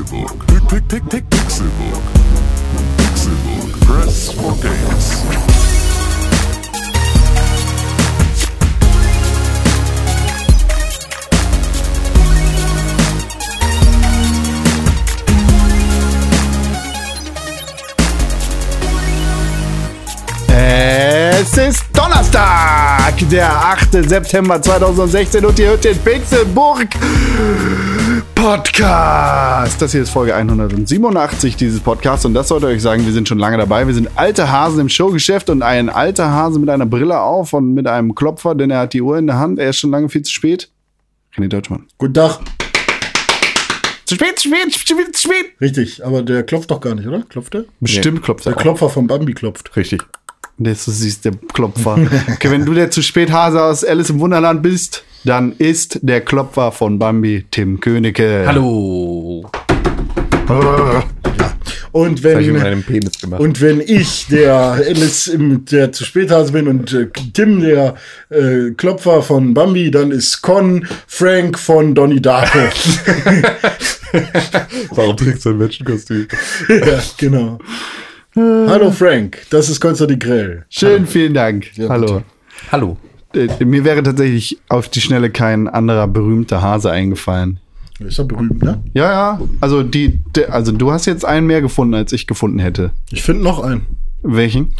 Pixelbook. Pick, pick, pick, Pixelbook. Pixelbook. Press for games. Es ist Donnerstag, der 8. September 2016 und ihr hört den Pixelburg Podcast. Das hier ist Folge 187 dieses Podcasts und das sollte euch sagen, wir sind schon lange dabei. Wir sind alte Hasen im Showgeschäft und ein alter Hase mit einer Brille auf und mit einem Klopfer, denn er hat die Uhr in der Hand. Er ist schon lange viel zu spät. René Deutschmann. Guten Tag. Zu spät, zu spät, zu spät, zu spät. Richtig, aber der klopft doch gar nicht, oder? Klopft der? Bestimmt klopft Der er. auch. Klopfer von Bambi klopft. Richtig. Der ist so süß, der Klopfer. okay, wenn du der zu spät Hase aus Alice im Wunderland bist, dann ist der Klopfer von Bambi Tim Königke. Hallo. Und wenn, meinem Penis gemacht. und wenn ich der Alice im, der zu spät Hase bin und äh, Tim der äh, Klopfer von Bambi, dann ist Con Frank von Donnie Darko. Warum trägst du ein Menschenkostüm? ja, genau. Hallo Frank, das ist Konstantin Grell. Schön, vielen Dank. Ja, Hallo. Hallo. Äh, mir wäre tatsächlich auf die Schnelle kein anderer berühmter Hase eingefallen. Ist er berühmt, ne? Ja, ja. Also die, also du hast jetzt einen mehr gefunden, als ich gefunden hätte. Ich finde noch einen. Welchen?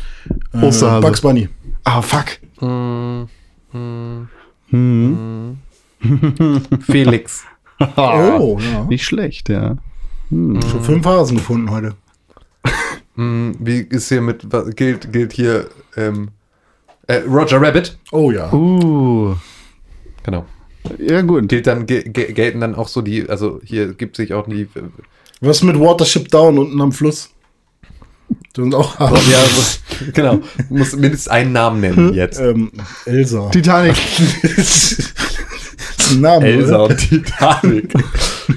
Äh, Osterhase. Bugs Bunny. Ah, fuck. Felix. Oh, ja. Nicht schlecht, ja. Schon fünf Hasen gefunden heute. Hm, Wie ist hier mit, was, gilt, gilt hier, ähm, äh, Roger Rabbit? Oh ja. Uh. Genau. Ja, gut. Gilt dann, ge, ge, gelten dann auch so die, also hier gibt sich auch die, äh, Was mit Watership Down unten am Fluss? Das sind auch Hasen. ja, genau, muss mindestens einen Namen nennen jetzt. Ähm, Elsa. Titanic. Name, Elsa oder? und Titanic.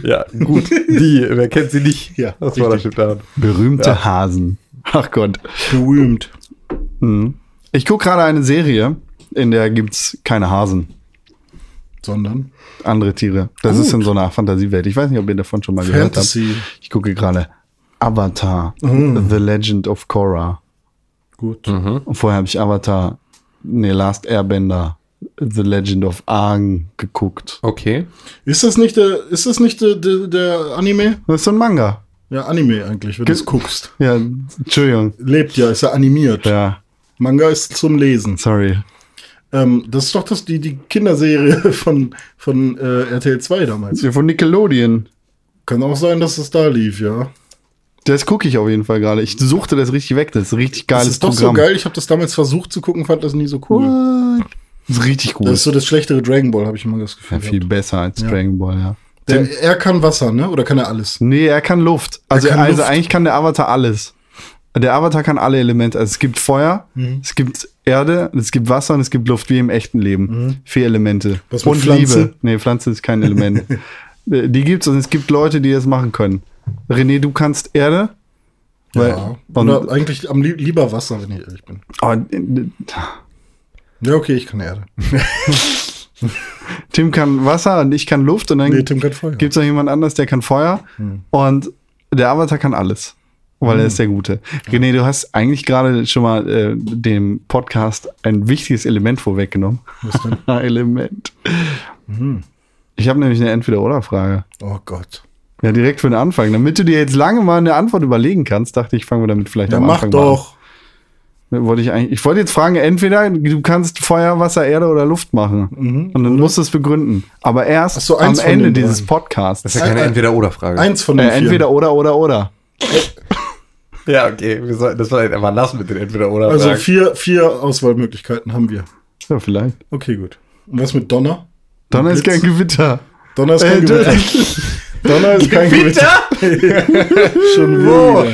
ja, gut. Die, wer kennt sie nicht? Ja, das war das. Berühmte Hasen. Ach Gott. Berühmt. Ich gucke gerade eine Serie, in der gibt's keine Hasen. Sondern Andere Tiere. Das Gut. ist in so einer Fantasiewelt. Ich weiß nicht, ob ihr davon schon mal gehört habt. Fantasy. Ich gucke gerade Avatar, Mhm. The Legend of Korra. Gut. Und vorher habe ich Avatar, nee, Last Airbender, The Legend of Aang geguckt. Okay. Ist das nicht der, ist das nicht der, der, der Anime? Das ist so ein Manga. Ja, Anime eigentlich, wenn du es guckst. Ja, Entschuldigung. Lebt ja, ist ja animiert. Ja, Manga ist zum Lesen. sorry. Ähm, das ist doch das, die, die Kinderserie von, von äh, RTL 2 damals. Ja, von Nickelodeon. Kann auch sein, dass es da lief, ja. Das gucke ich auf jeden Fall gerade. Ich suchte das richtig weg. Das ist ein richtig geiles Das ist doch Programm. so geil. Ich habe das damals versucht zu gucken, fand das nie so cool. What? Das ist richtig gut. Das ist so das schlechtere Dragon Ball, habe ich immer das Gefühl. ja, viel gehabt. besser als Ja. Dragon Ball, ja. Der, er kann Wasser, ne? Oder kann er alles? Nee, er kann Luft. Also, kann also Luft. eigentlich kann der Avatar alles. Der Avatar kann alle Elemente. Also es gibt Feuer, Mhm. es gibt Erde, es gibt Wasser und es gibt Luft, wie im echten Leben. Vier Elemente. Mhm. Was und Pflanze? Liebe. Nee, Pflanze ist kein Element. Die gibt's und es gibt Leute, die das machen können. René, du kannst Erde. Weil, ja. Oder eigentlich am lieb lieber Wasser, wenn ich ehrlich bin. oh, Ja, okay, ich kann Erde. Tim kann Wasser und ich kann Luft und dann Nee, Feuer. gibt's noch jemand anders, der kann Feuer und der Avatar kann alles. Weil er ist der Gute. René, du hast eigentlich gerade schon mal äh, dem Podcast ein wichtiges Element vorweggenommen. Was denn? Element. Ich habe nämlich eine Entweder-Oder-Frage. Oh Gott. Ja, direkt für den Anfang. Damit du dir jetzt lange mal eine Antwort überlegen kannst, dachte ich, fangen wir damit vielleicht Ja, am mach Anfang doch. mal an. Wollte ich, eigentlich, ich wollte jetzt fragen, entweder du kannst Feuer, Wasser, Erde oder Luft machen. Und dann musst du es begründen. Aber erst so, am Ende dieses. Podcasts. Das ist ja keine Ein- ein- Entweder-Oder-Frage. Eins von den Äh, vier. entweder oder oder oder. Ja, okay. Wir sollten das vielleicht einfach lassen mit den Entweder-Oder-Fragen. Also vier, vier Auswahlmöglichkeiten haben wir. Ja, vielleicht. Okay, gut. Und was mit Donner? Donner ist kein Gewitter. Donner ist Äh, kein Gewitter. Donner ist kein Gewitter. Schon wieder.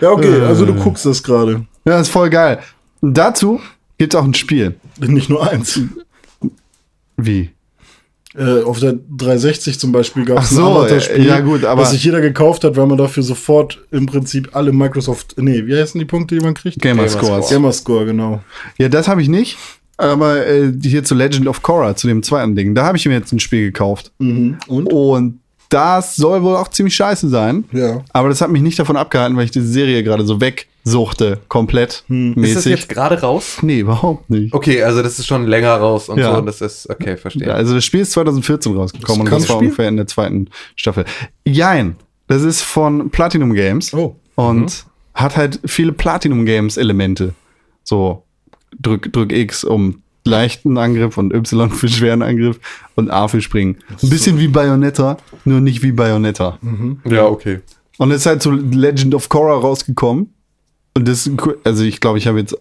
Ja, okay, also du guckst das gerade. Ja, ist voll geil. Und dazu gibt's auch ein Spiel. Nicht nur eins. Wie? Äh, auf der 360 zum Beispiel gab es so, ein Avatar-Spiel, ja, gut, aber- was sich jeder gekauft hat, weil man dafür sofort im Prinzip alle Microsoft, nee, wie heißen die Punkte, die man kriegt? Gamer Gamerscore. Gamerscore, genau. Ja, das habe ich nicht. Aber äh, hier zu Legend of Korra, zu dem zweiten Ding, da habe ich mir jetzt ein Spiel gekauft. Mhm. Und? Und das soll wohl auch ziemlich scheiße sein. Ja. Aber das hat mich nicht davon abgehalten, weil ich diese Serie gerade so wegsuchte, komplett Ist das mäßig. jetzt gerade raus? nee, überhaupt nicht. Okay, also das ist schon länger raus und Ja. so. Und das ist, okay, verstehe. Ja, also das Spiel ist 2014 rausgekommen Das und das war Kampfspiel? ungefähr in der zweiten Staffel. Jein, das ist von Platinum Games Oh. und hat halt viele Platinum Games Elemente. So drück, drück X um leichten Angriff und Y für schweren Angriff und A für Springen. Ein bisschen wie Bayonetta, nur nicht wie Bayonetta. ja, okay. Und es ist halt so Legend of Korra rausgekommen. Und das, also ich glaube, ich habe jetzt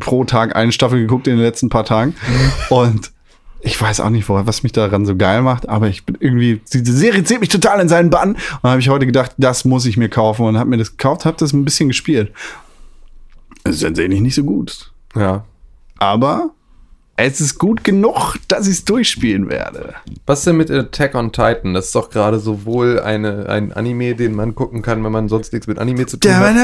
pro Tag eine Staffel geguckt in den letzten paar Tagen. Und ich weiß auch nicht, was mich daran so geil macht, aber ich bin irgendwie, diese Serie zieht mich total in seinen Bann. Und habe ich heute gedacht, das muss ich mir kaufen und habe mir das gekauft, habe das ein bisschen gespielt. Es ist tatsächlich nicht so gut. Ja. Aber es ist gut genug, dass ich es durchspielen werde. Was ist denn mit Attack on Titan? Das ist doch gerade sowohl eine, ein Anime, den man gucken kann, wenn man sonst nichts mit Anime zu tun hat.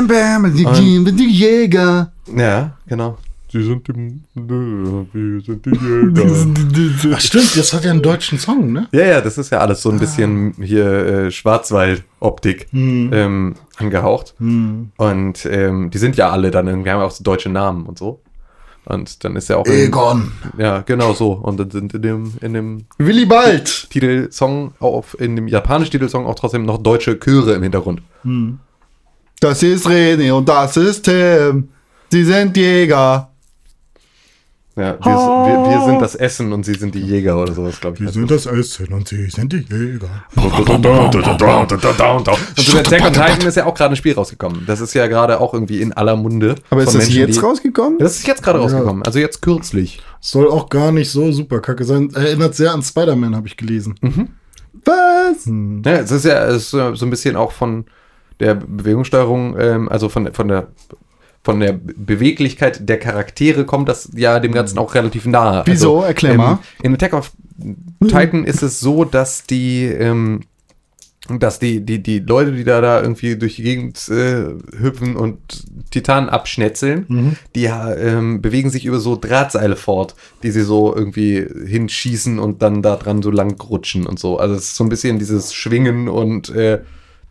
Die die Jäger. Ja, genau. Sie sind die, wir sind die Jäger. Ach stimmt, das hat ja einen deutschen Song, ne? ja, ja, das ist ja alles so ein bisschen hier äh, Schwarzwald-Optik ähm, angehaucht. Und ähm, die sind ja alle dann, irgendwie haben ja auch so deutsche Namen und so. Und dann ist ja auch. in- Egon. Ja, genau so. Und dann sind in dem, in dem Willy Bald. Titelsong, auf, in dem japanischen Titelsong auch trotzdem noch deutsche Chöre im Hintergrund. Das ist René und das ist Tim. Sie sind Jäger. Ja, wir, wir, wir sind das Essen und sie sind die Jäger oder sowas, glaube ich. Wir sind das Essen und sie sind die Jäger. Und zu Attack on Titan ist ja auch gerade ein Spiel rausgekommen. Das ist ja gerade auch irgendwie in aller Munde. Aber ist das Menschen, jetzt rausgekommen? Das ist jetzt gerade rausgekommen. Also jetzt kürzlich. Soll auch gar nicht so super kacke sein. Erinnert sehr an Spider-Man, habe ich gelesen. Was? Ja, es ist ja es ist so so ein bisschen auch von der Bewegungssteuerung, ähm, also von, von der von der Beweglichkeit der Charaktere kommt das ja dem Ganzen auch relativ nahe. Wieso? Also, Erklär mal. In Attack of Titan ist es so, dass die ähm, dass die, die, die Leute, die da, da irgendwie durch die Gegend äh, hüpfen und Titanen abschnetzeln, die ja, ähm, bewegen sich über so Drahtseile fort, die sie so irgendwie hinschießen und dann da dran so lang rutschen und so. Also es ist so ein bisschen dieses Schwingen und äh,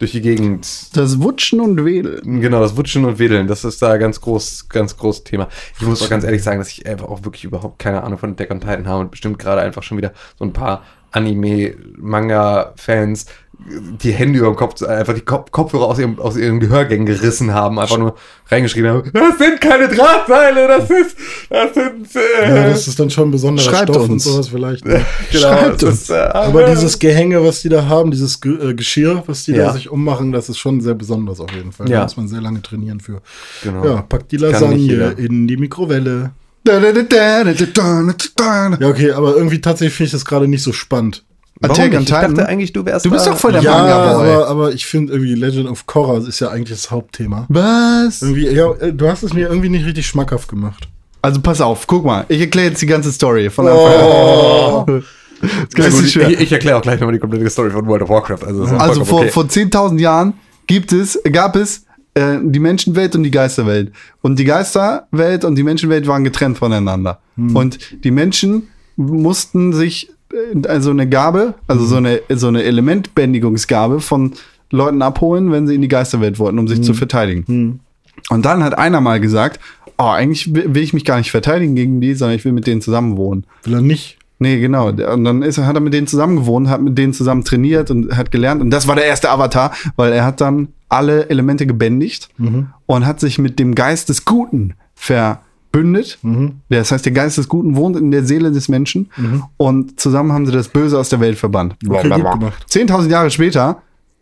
durch die Gegend. Das Wutschen und Wedeln. Genau, das Wutschen und Wedeln, das ist da ganz groß, ganz großes Thema. Ich muss auch ganz ehrlich sagen, dass ich einfach auch wirklich überhaupt keine Ahnung von Attack on Titan habe und bestimmt gerade einfach schon wieder so ein paar Anime-Manga-Fans die Hände über dem Kopf, einfach die Kop Kopfhörer aus ihrem, aus ihren Gehörgängen gerissen haben, einfach nur reingeschrieben haben, das sind keine Drahtseile, das ist, das sind, äh, Ja, das ist dann schon ein besonderer Schreibt Stoff und uns. sowas vielleicht. ne? genau, schreibt uns. ist, äh, Aber dieses Gehänge, was die da haben, dieses Ge äh, Geschirr, was die Ja. da sich ummachen, das ist schon sehr besonders auf jeden Fall. Ja. Da muss man sehr lange trainieren für. Genau. Ja, packt die Lasagne in die Mikrowelle. Ja, okay, aber irgendwie tatsächlich finde ich das gerade nicht so spannend. Attack on Ich Titan? dachte eigentlich, du wärst Du bist doch voll der ja, Manga-Boy. aber, aber ich finde irgendwie Legend of Korra ist ja eigentlich das Hauptthema. Was? Irgendwie, ja, äh, du hast es mir irgendwie nicht richtig schmackhaft gemacht. Also pass auf, guck mal. Ich erkläre jetzt die ganze Story von Anfang an. Das ist schwer. ich, ich erkläre auch gleich nochmal die komplette Story von World of Warcraft. Also, Also vor, okay. vor 10.000 Jahren gibt es, gab es äh, die Menschenwelt und die Geisterwelt. Und die Geisterwelt und die Menschenwelt waren getrennt voneinander. Und die Menschen mussten sich also eine Gabe, also so eine, so eine Elementbändigungsgabe von Leuten abholen, wenn sie in die Geisterwelt wollten, um sich zu verteidigen. Und dann hat einer mal gesagt, oh, eigentlich will ich mich gar nicht verteidigen gegen die, sondern ich will mit denen zusammen wohnen. Will er nicht? Nee, genau. Und dann ist, er- hat er mit denen zusammen gewohnt, hat mit denen zusammen trainiert und hat gelernt. Und das war der erste Avatar, weil er hat dann alle Elemente gebändigt und hat sich mit dem Geist des Guten verbündet. Das heißt, der Geist des Guten wohnt in der Seele des Menschen. Und zusammen haben sie das Böse aus der Welt verbannt. Okay. 10.000 Jahre später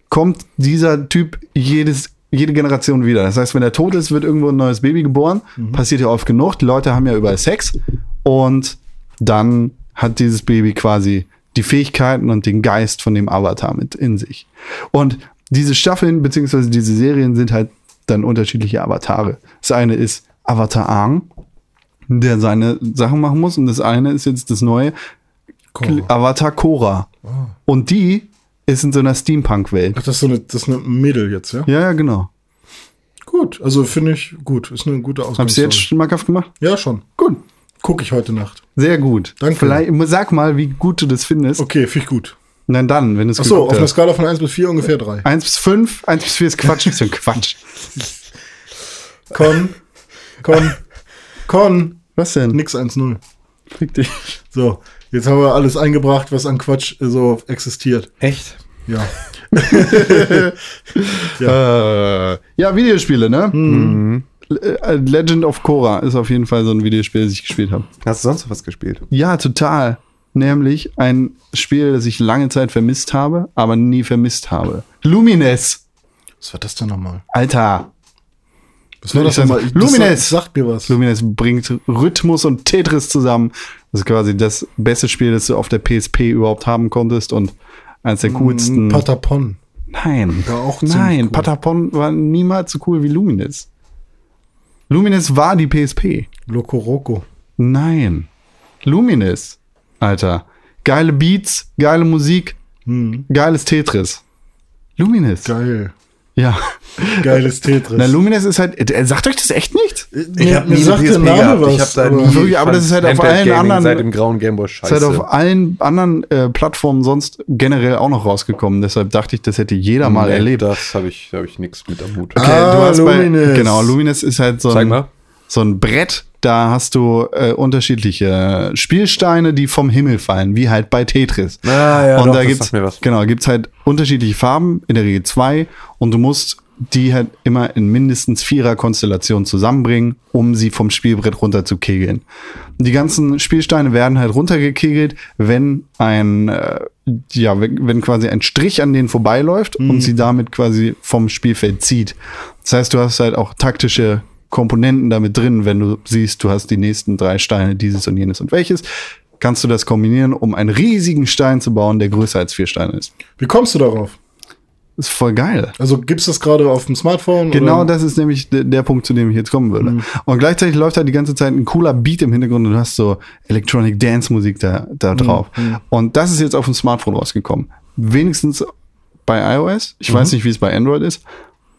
kommt dieser Typ jedes, jede Generation wieder. Das heißt, wenn er tot ist, wird irgendwo ein neues Baby geboren. Passiert ja oft genug. Die Leute haben ja überall Sex. Und dann hat dieses Baby quasi die Fähigkeiten und den Geist von dem Avatar mit in sich. Und diese Staffeln beziehungsweise diese Serien sind halt dann unterschiedliche Avatare. Das eine ist Avatar Aang, der seine Sachen machen muss. Und das eine ist jetzt das neue Korra. Avatar Korra. Und die ist in so einer Steampunk-Welt. Ach, das ist so eine, das ist eine Mädel jetzt, ja? Ja, ja, genau. Gut, also finde ich gut. Ist eine gute du Ausgangsstory. jetzt schmackhaft gemacht? Ja, schon. Gut. Gucke ich heute Nacht. Sehr gut. Danke. Vielleicht, sag mal, wie gut du das findest. Okay, finde ich gut. Nein, dann, wenn du es Achso, geguckt auf einer. Skala von 1 bis 4 ungefähr 3. 1 bis 5, 1 bis 4 ist Quatsch. ist so ein Quatsch. Con, Con, Con, Was denn? nix 1-0. Fick dich. So, jetzt haben wir alles eingebracht, was an Quatsch äh, so existiert. Echt? Ja. Äh, ja, Videospiele, ne? Äh, Legend of Korra ist auf jeden Fall so ein Videospiel, das ich gespielt habe. Hast du sonst noch was gespielt? Ja, total. Nämlich ein Spiel, das ich lange Zeit vermisst habe, aber nie vermisst habe. Lumines. Was war das denn nochmal? Alter. War das sag- nochmal? Ich- Lumines. Das sagt, mir was. Lumines bringt Rhythmus und Tetris zusammen. Das ist quasi das beste Spiel, das du auf der PSP überhaupt haben konntest und eines der coolsten. Patapon. Nein. Ja, auch Nein, cool. Patapon war niemals so cool wie Lumines. Lumines war die PSP. Loco Roco. Nein. Lumines. Alter. Geile Beats, geile Musik, geiles Tetris. Lumines. Geil. Ja. Geiles Tetris. Na, Lumines ist halt. äh, Sagt euch das echt nicht? mir, hab mir sagt der Name was. Ich hab da aber- nie. Wirklich, aber das ist halt auf allen Gaming anderen- Seit dem grauen Gameboy Ist scheiße. halt auf allen anderen äh, Plattformen sonst generell auch noch rausgekommen. Deshalb dachte ich, das hätte jeder mal Nee, erlebt. Das habe ich, hab ich nichts mit am Hut. Okay, Ah, du hast Lumines. bei. Genau, Lumines ist halt so Zeig ein, mal. So ein Brett. Da hast du äh, unterschiedliche Spielsteine, die vom Himmel fallen, wie halt bei Tetris. Ah, ja, und doch, da gibt's genau gibt's halt unterschiedliche Farben, in der Regel zwei, und du musst die halt immer in mindestens vierer Konstellation zusammenbringen, um sie vom Spielbrett runterzukegeln. Die ganzen Spielsteine werden halt runtergekegelt, wenn ein äh, ja wenn, wenn quasi ein Strich an denen vorbeiläuft und sie damit quasi vom Spielfeld zieht. Das heißt, du hast halt auch taktische Komponenten damit drin, wenn du siehst, du hast die nächsten drei Steine, dieses und jenes und welches, kannst du das kombinieren, um einen riesigen Stein zu bauen, der größer als vier Steine ist. Wie kommst du darauf? Ist voll geil. Also gibt's das gerade auf dem Smartphone? Genau oder? das ist nämlich der, der Punkt, zu dem ich jetzt kommen würde. Und gleichzeitig läuft halt die ganze Zeit ein cooler Beat im Hintergrund und du hast so Electronic Dance Musik da, da drauf. Und das ist jetzt auf dem Smartphone rausgekommen. Wenigstens bei iOS. Ich weiß nicht, wie es bei Android ist.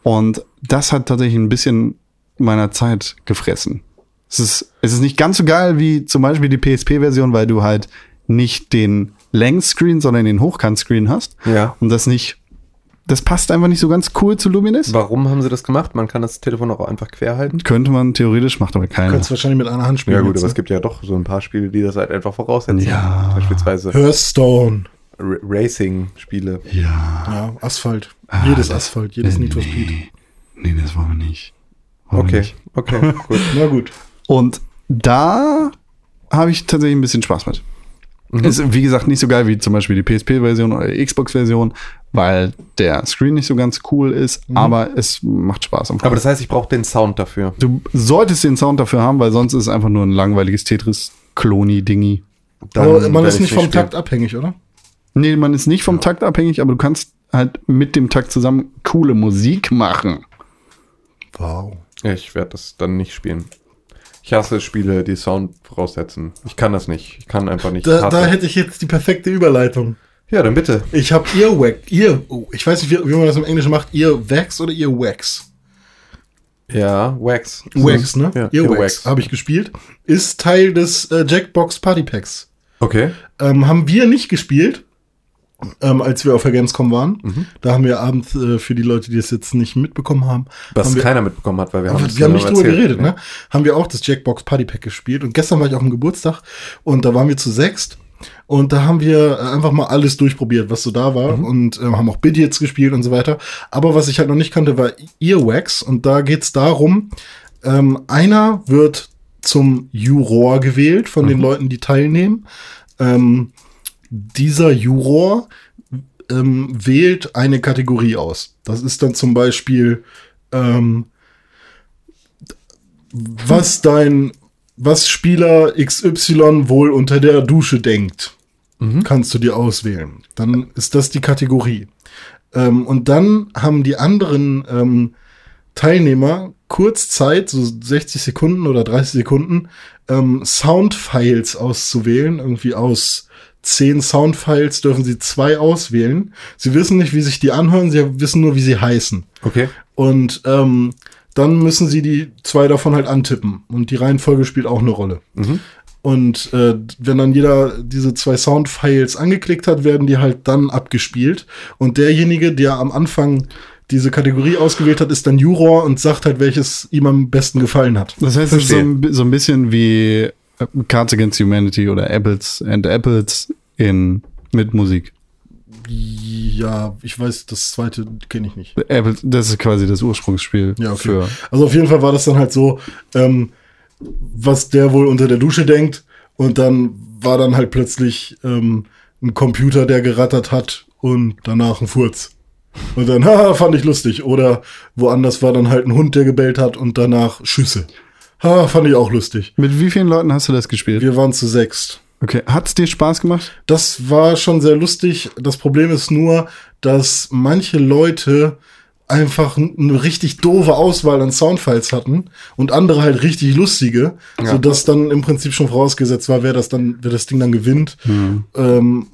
Und das hat tatsächlich ein bisschen meiner Zeit gefressen. Es ist, es ist nicht ganz so geil wie zum Beispiel die PSP-Version, weil du halt nicht den Längsscreen, sondern den Hochkantscreen hast. Ja. Und das nicht, das passt einfach nicht so ganz cool zu Lumines. Warum haben sie das gemacht? Man kann das Telefon auch einfach quer halten. Könnte man theoretisch, macht aber Du keiner. kannst wahrscheinlich mit einer Hand spielen. Ja gut, jetzt, aber es ne? gibt ja doch so ein paar Spiele, die das halt einfach voraussetzen. Ja. Beispielsweise Hearthstone. Racing-Spiele. Ja. Ja, Asphalt. jedes Asphalt, jedes Need for Speed. Nee, nee, das wollen wir nicht. Okay, nicht. okay, gut. Na gut. Und da habe ich tatsächlich ein bisschen Spaß mit. Ist, wie gesagt, nicht so geil wie zum Beispiel die PSP-Version oder die Xbox-Version, weil der Screen nicht so ganz cool ist, aber es macht Spaß. Am Aber das heißt, ich brauche den Sound dafür. du solltest den Sound dafür haben, weil sonst ist es einfach nur ein langweiliges Tetris-Kloni-Dingi. Aber man ist ich nicht vom spielen. Takt abhängig, oder? Nee, man ist nicht vom Takt abhängig, aber du kannst halt mit dem Takt zusammen coole Musik machen. Wow. Ich werde das dann nicht spielen. Ich hasse Spiele, die Sound voraussetzen. Ich kann das nicht. Ich kann einfach nicht. Da, da hätte ich jetzt die perfekte Überleitung. ja, dann bitte. Ich habe Earwax. Ear, oh, ich weiß nicht, wie, wie man das im Englischen macht. Earwax oder Earwax? Ja, Wax. Wax, ne? Ja, Earwax. habe ich gespielt. Ist Teil des äh, Jackbox Party Packs. Okay. Ähm, haben wir nicht gespielt, ähm, als wir auf der Gamescom waren. Mhm. Da haben wir abends, äh, für die Leute, die es jetzt nicht mitbekommen haben, Was wir, keiner mitbekommen hat, weil wir aber haben, wir haben nicht drüber erzählt. geredet, ne? Haben wir auch das Jackbox Party Pack gespielt. Und gestern war ich auf dem Geburtstag und da waren wir zu sechst. Und da haben wir äh, einfach mal alles durchprobiert, was so da war. Und äh, haben auch Bidgets gespielt und so weiter. Aber was ich halt noch nicht kannte, war Earwax. Und da geht's darum, ähm, einer wird zum Juror gewählt von den Leuten, die teilnehmen. Ähm, dieser Juror ähm, wählt eine Kategorie aus. Das ist dann zum Beispiel, ähm, was dein, was Spieler XY wohl unter der Dusche denkt, kannst du dir auswählen. Dann ist das die Kategorie. Ähm, und dann haben die anderen ähm, Teilnehmer kurz Zeit, so 60 Sekunden oder 30 Sekunden, ähm, Soundfiles auszuwählen. Irgendwie aus zehn Soundfiles dürfen sie zwei auswählen. Sie wissen nicht, wie sich die anhören, sie wissen nur, wie sie heißen. Okay. Und ähm, dann müssen sie die zwei davon halt antippen. Und die Reihenfolge spielt auch eine Rolle. Und äh, wenn dann jeder diese zwei Soundfiles angeklickt hat, werden die halt dann abgespielt. Und derjenige, der am Anfang diese Kategorie ausgewählt hat, ist dann Juror und sagt halt, welches ihm am besten gefallen hat. Das heißt, es ist so ein, so ein bisschen wie Cards Against Humanity oder Apples and Apples in, mit Musik. Ja, ich weiß, das zweite kenne ich nicht. Apples, das ist quasi das Ursprungsspiel Ja, okay. für. Also auf jeden Fall war das dann halt so, ähm, was der wohl unter der Dusche denkt. Und dann war dann halt plötzlich ähm, ein Computer, der gerattert hat und danach ein Furz. Und dann, haha, fand ich lustig. Oder woanders war dann halt ein Hund, der gebellt hat und danach Schüsse. Ha, fand ich auch lustig. Mit wie vielen Leuten hast du das gespielt? Wir waren zu sechst. Okay. Hat es dir Spaß gemacht? Das war schon sehr lustig. Das Problem ist nur, dass manche Leute einfach eine richtig doofe Auswahl an Soundfiles hatten und andere halt richtig lustige, sodass dann im Prinzip schon vorausgesetzt war, wer das dann, wer das Ding dann gewinnt. Ähm,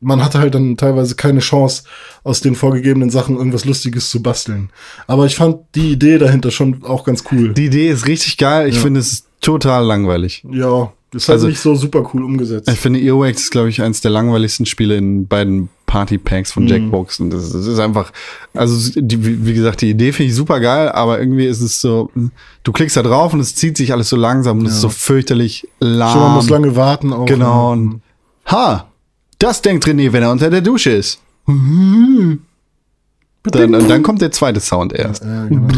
man hatte halt dann teilweise keine Chance, aus den vorgegebenen Sachen irgendwas Lustiges zu basteln. Aber ich fand die Idee dahinter schon auch ganz cool. Die Idee ist richtig geil. Ich Ja. finde es total langweilig. ja, ist halt Also- nicht so super cool umgesetzt. Ich finde Earwax ist, glaube ich, eines der langweiligsten Spiele in beiden Party-Packs von Jackbox. Und das, das ist einfach, also die, wie gesagt, die Idee finde ich super geil, aber irgendwie ist es so, du klickst da drauf und es zieht sich alles so langsam und es ist so fürchterlich lahm. Schon, man muss lange warten auch. Genau. ne? Und, ha, das denkt René, wenn er unter der Dusche ist. Dann, und dann kommt der zweite Sound erst. Ja, genau.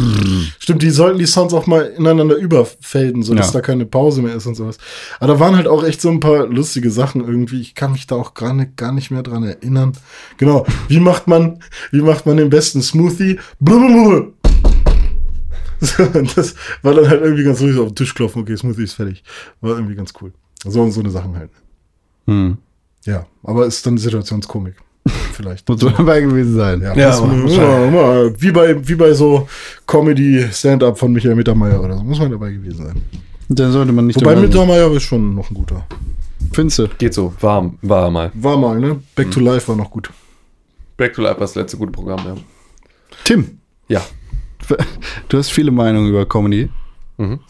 Stimmt, die sollten die Sounds auch mal ineinander überfaden, sodass Ja. da keine Pause mehr ist und sowas. Aber da waren halt auch echt so ein paar lustige Sachen irgendwie. Ich kann mich da auch gar nicht, gar nicht mehr dran erinnern. Genau. Wie macht man, wie macht man den besten Smoothie? Blablabla. So, das war dann halt irgendwie ganz ruhig so auf den Tisch klopfen. Okay, Smoothie ist fertig. War irgendwie ganz cool. So und so eine Sachen halt. Hm. Ja, aber ist dann Situationskomik. Vielleicht. Muss man dabei gewesen sein. Ja, Ja, man, immer, wie, bei, wie bei so Comedy Stand-up von Michael Mittermeier oder so. Muss man dabei gewesen sein. Dann sollte man nicht Wobei dabei sein. Mittermeier ist schon noch ein guter. Findest du? Geht so, warm, war er mal. War mal, ne? Back to Life war noch gut. Back to Life war das letzte gute Programm, ja. Tim, Ja. du hast viele Meinungen über Comedy. Mhm.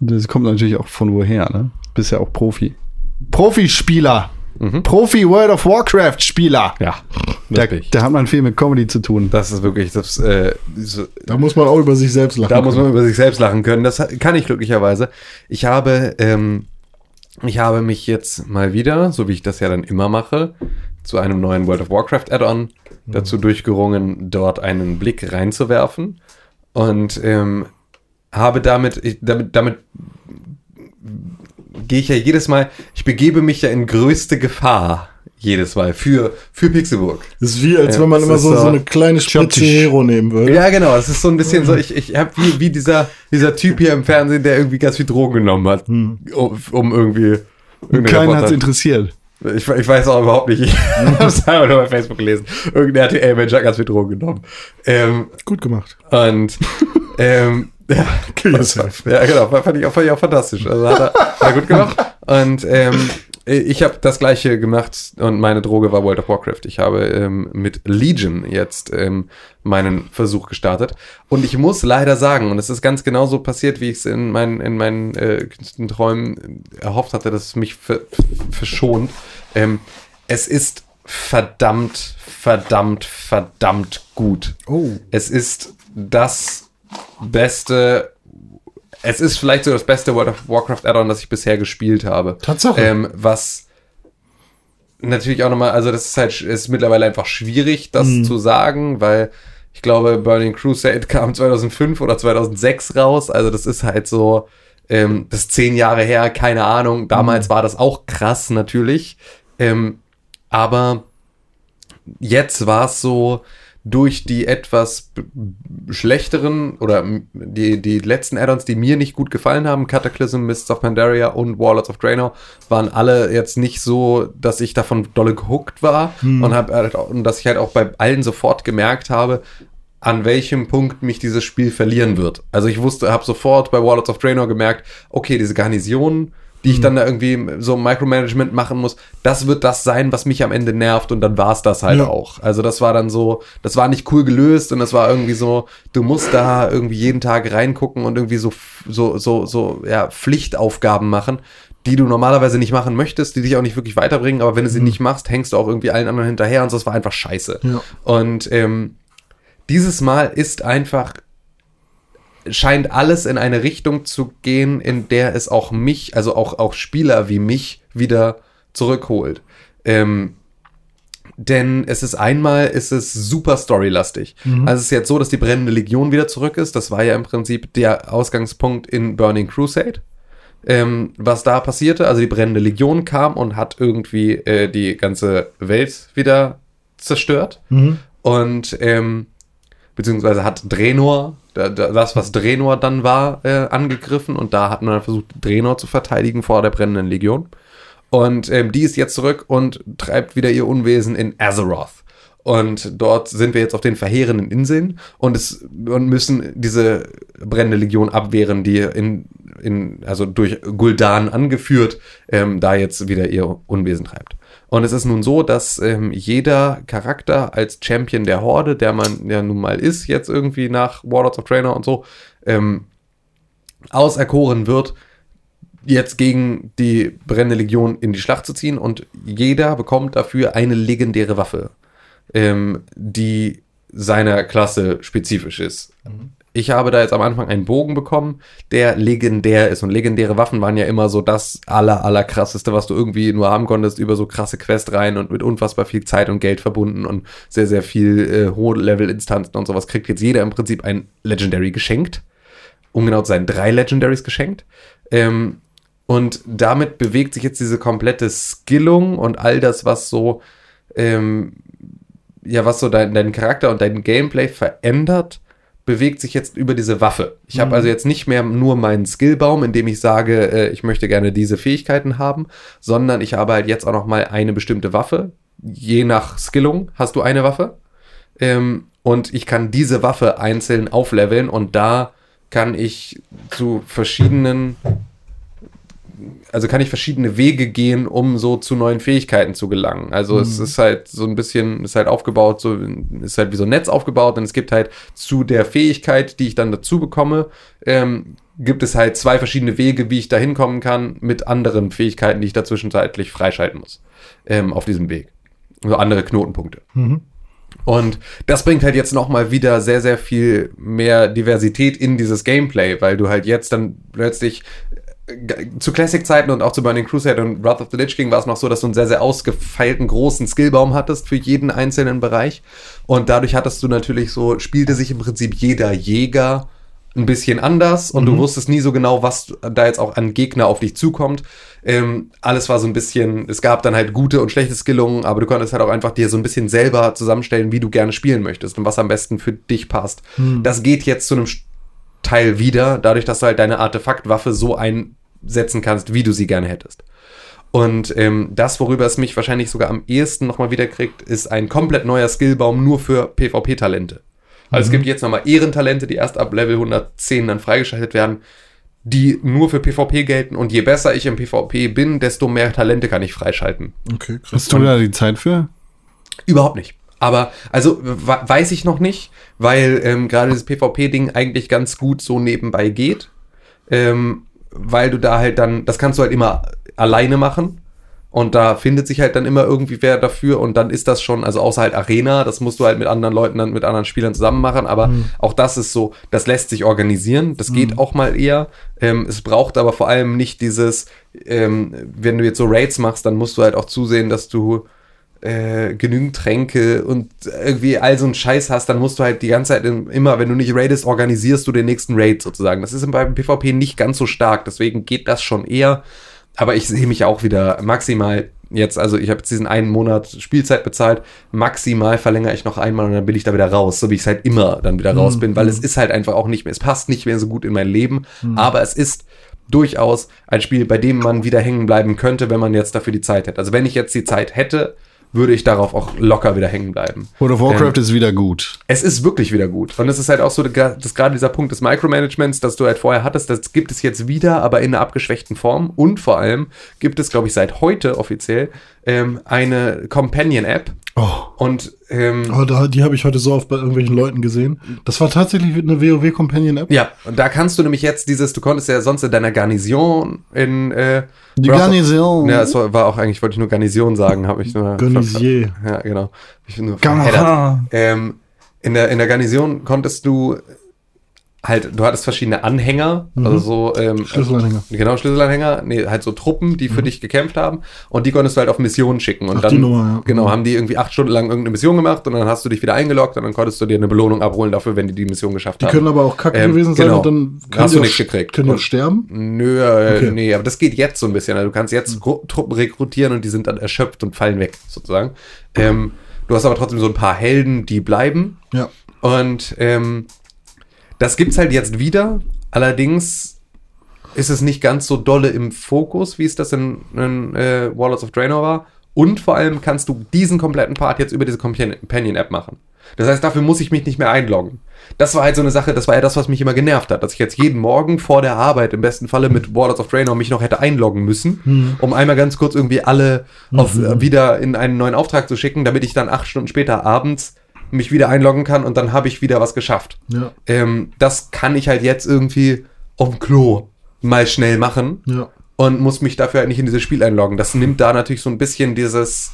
Das kommt natürlich auch von woher, ne? Bist ja auch Profi. Profispieler. Mhm. Profi World of Warcraft Spieler. Ja. Da, Wirklich. da hat man viel mit Comedy zu tun. Das ist wirklich, das, äh, so, Da muss man auch über sich selbst lachen. da muss können. man über sich selbst lachen können. Das kann ich glücklicherweise. Ich habe, ähm, ich habe mich jetzt mal wieder, so wie ich das ja dann immer mache, zu einem neuen World of Warcraft Add-on dazu durchgerungen, dort einen Blick reinzuwerfen und ähm, habe damit, ich, damit, damit gehe ich ja jedes Mal, ich begebe mich ja in größte Gefahr jedes Mal für, für Pixelburg. Das ist wie, als Ja, wenn man immer so, so eine kleine Spritze Hero nehmen würde. Ja, genau. Das ist so ein bisschen so, ich, ich habe wie, wie dieser, dieser Typ hier im Fernsehen, der irgendwie ganz viel Drogen genommen hat, um, um irgendwie. Keinen hat es interessiert. ich, ich weiß auch überhaupt nicht. Ich habe es einfach nur bei Facebook gelesen. Irgendein RTL-Mensch hat ganz viel Drogen genommen. Ähm, Gut gemacht. und ähm, ja, Kill yourself. ja, genau, fand ich auch, fand ich auch fantastisch. Also hat er, hat er gut gemacht. Und ähm, ich habe das gleiche gemacht und meine Droge war World of Warcraft. Ich habe ähm, mit Legion jetzt ähm, meinen Versuch gestartet. Und ich muss leider sagen, und es ist ganz genauso passiert, wie ich es in meinen, in meinen äh, Träumen erhofft hatte, dass es mich ver verschont. Ähm, es ist verdammt, verdammt, verdammt gut. Oh. Es ist das beste. Es ist vielleicht so das beste World of Warcraft Add-on, das ich bisher gespielt habe. Tatsache. Ähm, was natürlich auch nochmal, also das ist halt ist mittlerweile einfach schwierig, das Mhm. zu sagen, weil ich glaube, Burning Crusade kam 2005 oder 2006 raus. Also das ist halt so, ähm, das ist zehn Jahre her, keine Ahnung. Damals Mhm. war das auch krass natürlich. Ähm, aber jetzt war es so, durch die etwas schlechteren oder die, die letzten Add-ons, die mir nicht gut gefallen haben, Cataclysm, Mists of Pandaria und Warlords of Draenor, waren alle jetzt nicht so, dass ich davon dolle gehuckt war und, hab, halt und dass ich halt auch bei allen sofort gemerkt habe, an welchem Punkt mich dieses Spiel verlieren wird. Also ich wusste, habe sofort bei Warlords of Draenor gemerkt, okay, diese Garnison, die ich dann da irgendwie so Micromanagement machen muss, das wird das sein, was mich am Ende nervt und dann war es das halt Ja. auch. Also das war dann so, das war nicht cool gelöst und das war irgendwie so, du musst da irgendwie jeden Tag reingucken und irgendwie so, so, so, so, ja, Pflichtaufgaben machen. die du normalerweise nicht machen möchtest, die dich auch nicht wirklich weiterbringen, aber wenn du sie Mhm. nicht machst, hängst du auch irgendwie allen anderen hinterher und so, das war einfach scheiße. Ja. Und ähm, dieses Mal ist einfach, scheint alles in eine Richtung zu gehen, in der es auch mich, also auch, auch Spieler wie mich wieder zurückholt. Ähm, denn es ist einmal, es ist super storylastig. Also es ist jetzt so, dass die brennende Legion wieder zurück ist. Das war ja im Prinzip der Ausgangspunkt in Burning Crusade. Ähm, was da passierte, also die brennende Legion kam und hat irgendwie äh, die ganze Welt wieder zerstört. Und ähm, beziehungsweise hat da- das, was Draenor dann war, äh, angegriffen und da hat man dann versucht, Draenor zu verteidigen vor der brennenden Legion. Und ähm, die ist jetzt zurück und treibt wieder ihr Unwesen in Azeroth. Und dort sind wir jetzt auf den verheerenden Inseln und es und müssen diese brennende Legion abwehren, die in, in also durch Gul'dan angeführt, ähm, da jetzt wieder ihr Unwesen treibt. Und es ist nun so, dass ähm, jeder Charakter als Champion der Horde, der man ja nun mal ist, jetzt irgendwie nach Warlords of Draenor und so, ähm, auserkoren wird, jetzt gegen die brennende Legion in die Schlacht zu ziehen und jeder bekommt dafür eine legendäre Waffe, ähm, die seiner Klasse spezifisch ist. Ich habe da jetzt am Anfang einen Bogen bekommen, der legendär ist. Und legendäre Waffen waren ja immer so das aller, aller krasseste, was du irgendwie nur haben konntest, über so krasse Quest rein und mit unfassbar viel Zeit und Geld verbunden und sehr, sehr viel äh, hohe Level-Instanzen und sowas kriegt jetzt jeder im Prinzip ein Legendary geschenkt. Um genau zu sein, drei Legendaries geschenkt. Ähm, und damit bewegt sich jetzt diese komplette Skillung und all das, was so, ähm, ja, was so dein, dein Charakter und dein Gameplay verändert, bewegt sich jetzt über diese Waffe. Ich habe also jetzt nicht mehr nur meinen Skillbaum, in dem ich sage, äh, ich möchte gerne diese Fähigkeiten haben, sondern ich habe halt jetzt auch noch mal eine bestimmte Waffe. Je nach Skillung hast du eine Waffe. Ähm, und ich kann diese Waffe einzeln aufleveln und da kann ich zu verschiedenen also kann ich verschiedene Wege gehen, um so zu neuen Fähigkeiten zu gelangen. Also es ist halt so ein bisschen, ist halt aufgebaut, so ist halt wie so ein Netz aufgebaut und es gibt halt zu der Fähigkeit, die ich dann dazu bekomme, ähm, gibt es halt zwei verschiedene Wege, wie ich da hinkommen kann mit anderen Fähigkeiten, die ich da zwischenzeitlich freischalten muss ähm, auf diesem Weg. Also andere Knotenpunkte. Und das bringt halt jetzt nochmal wieder sehr, sehr viel mehr Diversität in dieses Gameplay, weil du halt jetzt dann plötzlich zu Classic-Zeiten und auch zu Burning Crusade und Wrath of the Lich King war es noch so, dass du einen sehr, sehr ausgefeilten großen Skillbaum hattest für jeden einzelnen Bereich. Und dadurch hattest du natürlich so, spielte sich im Prinzip jeder Jäger ein bisschen anders und du wusstest nie so genau, was da jetzt auch an Gegner auf dich zukommt. Ähm, alles war so ein bisschen, es gab dann halt gute und schlechte Skillungen, aber du konntest halt auch einfach dir so ein bisschen selber zusammenstellen, wie du gerne spielen möchtest und was am besten für dich passt. Das geht jetzt zu einem Teil wieder, dadurch, dass du halt deine Artefaktwaffe so einsetzen kannst, wie du sie gerne hättest. Und ähm, das, worüber es mich wahrscheinlich sogar am ehesten nochmal wiederkriegt, ist ein komplett neuer Skillbaum nur für PvP-Talente. Also es gibt jetzt nochmal Ehrentalente, die erst ab Level 110 dann freigeschaltet werden, die nur für PvP gelten. Und je besser ich im PvP bin, desto mehr Talente kann ich freischalten. Okay, krass. Hast du da die Zeit für? Überhaupt nicht. Aber, also, we- weiß ich noch nicht, weil ähm, gerade das PvP-Ding eigentlich ganz gut so nebenbei geht. Ähm, weil du da halt dann, das kannst du halt immer alleine machen. Und da findet sich halt dann immer irgendwie wer dafür und dann ist das schon, also außer halt Arena, das musst du halt mit anderen Leuten, dann mit anderen Spielern zusammen machen, aber auch das ist so, das lässt sich organisieren, das geht auch mal eher. Ähm, es braucht aber vor allem nicht dieses, ähm, wenn du jetzt so Raids machst, dann musst du halt auch zusehen, dass du äh, genügend Tränke und irgendwie all so einen Scheiß hast, dann musst du halt die ganze Zeit im- immer, wenn du nicht raidest, organisierst du den nächsten Raid sozusagen. Das ist beim PvP nicht ganz so stark, deswegen geht das schon eher. Aber ich sehe mich auch wieder maximal jetzt, also ich habe jetzt diesen einen Monat Spielzeit bezahlt, maximal verlängere ich noch einmal und dann bin ich da wieder raus, so wie ich es halt immer dann wieder raus bin, weil es ist halt einfach auch nicht mehr, es passt nicht mehr so gut in mein Leben, aber es ist durchaus ein Spiel, bei dem man wieder hängen bleiben könnte, wenn man jetzt dafür die Zeit hätte. Also wenn ich jetzt die Zeit hätte, würde ich darauf auch locker wieder hängen bleiben. World of Warcraft ist wieder gut. Es ist wirklich wieder gut. Und es ist halt auch so, dass gerade dieser Punkt des Micromanagements, das du halt vorher hattest, das gibt es jetzt wieder, aber in einer abgeschwächten Form. Und vor allem gibt es, glaube ich, seit heute offiziell ähm, eine Companion-App, Oh. Und ähm, Oh, da, die habe ich heute so oft bei irgendwelchen Leuten gesehen. Das war tatsächlich eine WoW-Companion-App. ja, und da kannst du nämlich jetzt dieses, du konntest ja sonst in deiner Garnison in äh, Die Breath of- Garnison. Ja, es war, war auch eigentlich, wollte ich nur Garnison sagen, habe ich nur. Garnisier. Ja, genau. Ich bin nur. Ähm, in, der, in der Garnison konntest du halt, du hattest verschiedene Anhänger, also so ähm, Schlüsselanhänger. Genau, Schlüsselanhänger, nee, halt so Truppen, die für dich gekämpft haben und die konntest du halt auf Missionen schicken. Und Ach, dann, die Nummer, ja. genau, Mhm. haben die irgendwie acht Stunden lang irgendeine Mission gemacht und dann hast du dich wieder eingeloggt und dann konntest du dir eine Belohnung abholen dafür, wenn die die Mission geschafft Die haben. können aber auch kacke Ähm, gewesen sein genau. und dann Hast die du nichts gekriegt. Können die auch sterben? Nö, äh, Okay. nee, aber das geht jetzt so ein bisschen. Also du kannst jetzt Gru Truppen rekrutieren und die sind dann erschöpft und fallen weg, sozusagen. Ähm, du hast aber trotzdem so ein paar Helden, die bleiben. Ja. Und ähm, das gibt's halt jetzt wieder. Allerdings ist es nicht ganz so dolle im Fokus, wie es das in, in äh, Warlords of Draenor war. Und vor allem kannst du diesen kompletten Part jetzt über diese Companion-App machen. Das heißt, dafür muss ich mich nicht mehr einloggen. Das war halt so eine Sache, das war ja das, was mich immer genervt hat, dass ich jetzt jeden Morgen vor der Arbeit im besten Falle mit Warlords of Draenor mich noch hätte einloggen müssen, um einmal ganz kurz irgendwie alle auf, äh, wieder in einen neuen Auftrag zu schicken, damit ich dann acht Stunden später abends mich wieder einloggen kann und dann habe ich wieder was geschafft. Ja. Ähm, das kann ich halt jetzt irgendwie auf dem Klo mal schnell machen Ja. und muss mich dafür halt nicht in dieses Spiel einloggen. Das nimmt da natürlich so ein bisschen dieses,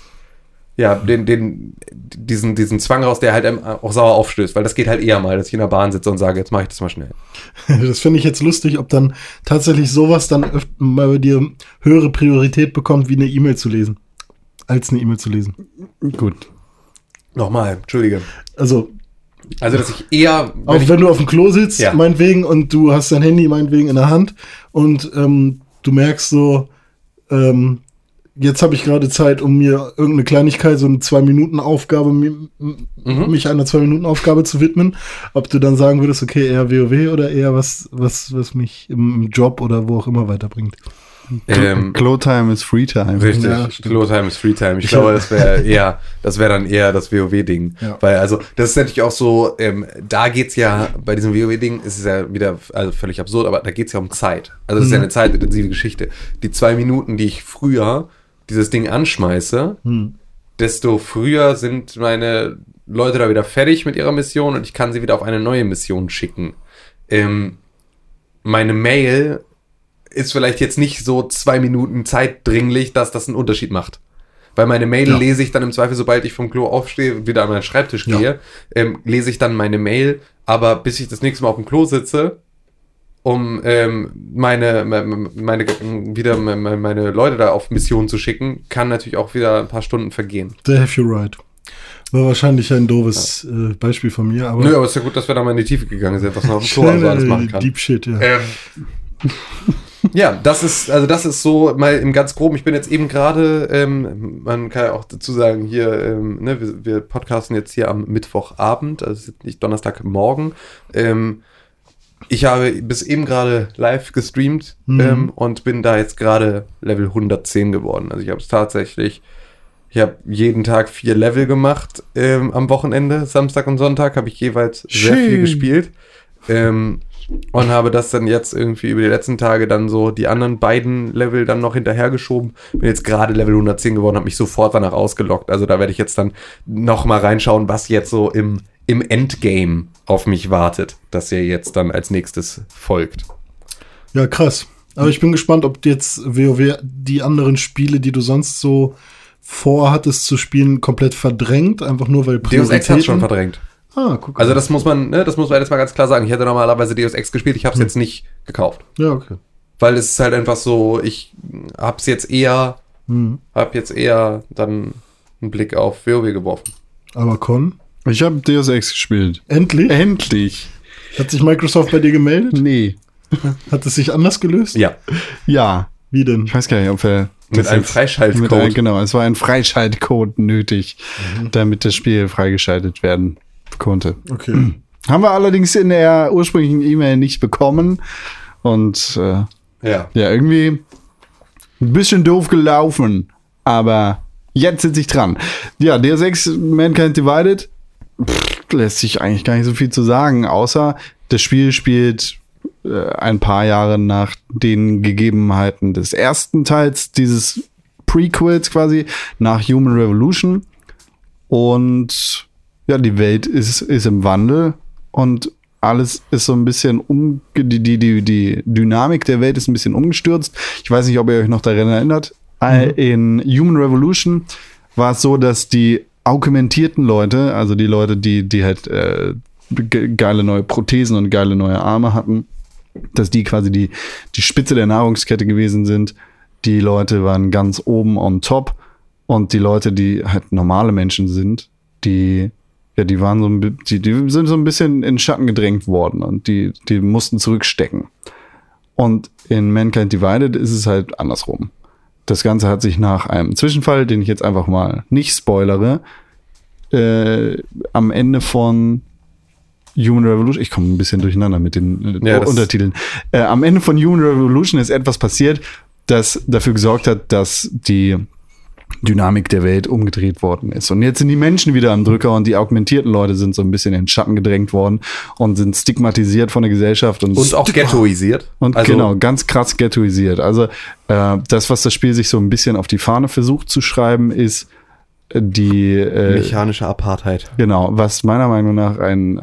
ja, den, den, diesen, diesen Zwang raus, der halt einem auch sauer aufstößt, weil das geht halt eher mal, dass ich in der Bahn sitze und sage, jetzt mache ich das mal schnell. Das finde ich jetzt lustig, ob dann tatsächlich sowas dann öfter mal bei dir höhere Priorität bekommt, wie eine E-Mail zu lesen. Als eine E-Mail zu lesen. Gut. Nochmal, entschuldige. Also, Also, dass ich eher, auch wenn ich, wenn du auf dem Klo sitzt, Ja. meinetwegen, und du hast dein Handy meinetwegen in der Hand und ähm, du merkst so, ähm, jetzt habe ich gerade Zeit, um mir irgendeine Kleinigkeit, so eine Zwei-Minuten-Aufgabe, Mhm. mich einer Zwei-Minuten-Aufgabe zu widmen, ob du dann sagen würdest, okay, eher WoW oder eher was, was, was mich im Job oder wo auch immer weiterbringt. Ähm, Clo-Time ist Free-Time. Richtig, Ja. Clo-Time ist Free-Time. Ich, Ich glaube, das wäre eher, das wäre dann eher das WoW-Ding. Ja. Weil, also, das ist natürlich auch so, ähm, da geht's ja, bei diesem WoW-Ding ist es ja wieder, also völlig absurd, aber da geht's ja um Zeit. Also, es ist ja eine zeitintensive Geschichte. Die zwei Minuten, die ich früher dieses Ding anschmeiße, desto früher sind meine Leute da wieder fertig mit ihrer Mission und ich kann sie wieder auf eine neue Mission schicken. Ähm, meine Mail ist vielleicht jetzt nicht so zwei Minuten zeitdringlich, dass das einen Unterschied macht. Weil meine Mail Ja. lese ich dann im Zweifel, sobald ich vom Klo aufstehe wieder an meinen Schreibtisch Ja. gehe, ähm, lese ich dann meine Mail, aber bis ich das nächste Mal auf dem Klo sitze, um ähm, meine, meine, meine, wieder meine, meine Leute da auf Mission zu schicken, kann natürlich auch wieder ein paar Stunden vergehen. There have you right. War wahrscheinlich ein doofes äh, Beispiel von mir, aber. Nö, aber ist ja gut, dass wir da mal in die Tiefe gegangen sind, was man auf dem Klo also alles machen kann. Deep Shit, ja. Ähm, ja, das ist, also das ist so mal im ganz groben. Ich bin jetzt eben gerade, ähm, man kann ja auch dazu sagen, hier, ähm, ne, wir, wir podcasten jetzt hier am Mittwochabend, also es ist nicht Donnerstagmorgen. Ähm, ich habe bis eben gerade live gestreamt Mhm. ähm, und bin da jetzt gerade Level 110 geworden. Also ich habe es tatsächlich, ich habe jeden Tag vier Level gemacht ähm, am Wochenende, Samstag und Sonntag habe ich jeweils sehr viel Schön. gespielt. Ähm, und habe das dann jetzt irgendwie über die letzten Tage dann so die anderen beiden Level dann noch hinterhergeschoben. Bin jetzt gerade Level 110 geworden, habe mich sofort danach ausgelockt. Also da werde ich jetzt dann noch mal reinschauen, was jetzt so im, im Endgame auf mich wartet, das ja jetzt dann als nächstes folgt. Ja, krass. Aber ich bin gespannt, ob jetzt WoW die anderen Spiele, die du sonst so vorhattest zu spielen, komplett verdrängt, einfach nur weil Deus Ex hat schon verdrängt. Ah, guck. Also das muss man, ne, das muss man jetzt mal ganz klar sagen. Ich hätte normalerweise Deus Ex gespielt, ich habe es jetzt nicht gekauft. ja, okay. Weil es ist halt einfach so, ich hab's jetzt eher, Hm. hab jetzt eher dann einen Blick auf WoW geworfen. Aber Con, Ich habe Deus Ex gespielt. endlich? Endlich. Hat sich Microsoft bei dir gemeldet? Nee. Hat es sich anders gelöst? Ja. Ja. Wie denn? Ich weiß gar nicht, ob wir. Mit einem Freischaltcode. mit Genau, es war ein Freischaltcode nötig, damit das Spiel freigeschaltet werden konnte. Okay. Haben wir allerdings in der ursprünglichen E-Mail nicht bekommen. Und äh, Ja. ja, irgendwie ein bisschen doof gelaufen. Aber jetzt sitze ich dran. Ja, Deus Ex Mankind Divided pff, lässt sich eigentlich gar nicht so viel zu sagen, außer das Spiel spielt äh, ein paar Jahre nach den Gegebenheiten des ersten Teils dieses Prequels quasi nach Human Revolution. Und ja, die Welt ist, ist im Wandel und alles ist so ein bisschen um, die, die, die, die Dynamik der Welt ist ein bisschen umgestürzt. Ich weiß nicht, ob ihr euch noch daran erinnert. Äh, In Human Revolution war es so, dass die augmentierten Leute, also die Leute, die, die halt äh, ge- geile neue Prothesen und geile neue Arme hatten, dass die quasi die, die Spitze der Nahrungskette gewesen sind. Die Leute waren ganz oben on top und die Leute, die halt normale Menschen sind, die ja, die waren so ein, die, die sind so ein bisschen in den Schatten gedrängt worden und die, die mussten zurückstecken. Und in Mankind Divided ist es halt andersrum. Das Ganze hat sich nach einem Zwischenfall, den ich jetzt einfach mal nicht spoilere, äh, am Ende von Human Revolution, ich komme ein bisschen durcheinander mit den äh, Ja, Untertiteln. Äh, am Ende von Human Revolution ist etwas passiert, das dafür gesorgt hat, dass die Dynamik der Welt umgedreht worden ist. Und jetzt sind die Menschen wieder am Drücker und die augmentierten Leute sind so ein bisschen in den Schatten gedrängt worden und sind stigmatisiert von der Gesellschaft und, Und auch ghettoisiert. und Also, genau, ganz krass ghettoisiert. Also äh, das, was das Spiel sich so ein bisschen auf die Fahne versucht zu schreiben, ist äh, die äh, Mechanische Apartheid. Genau, was meiner Meinung nach ein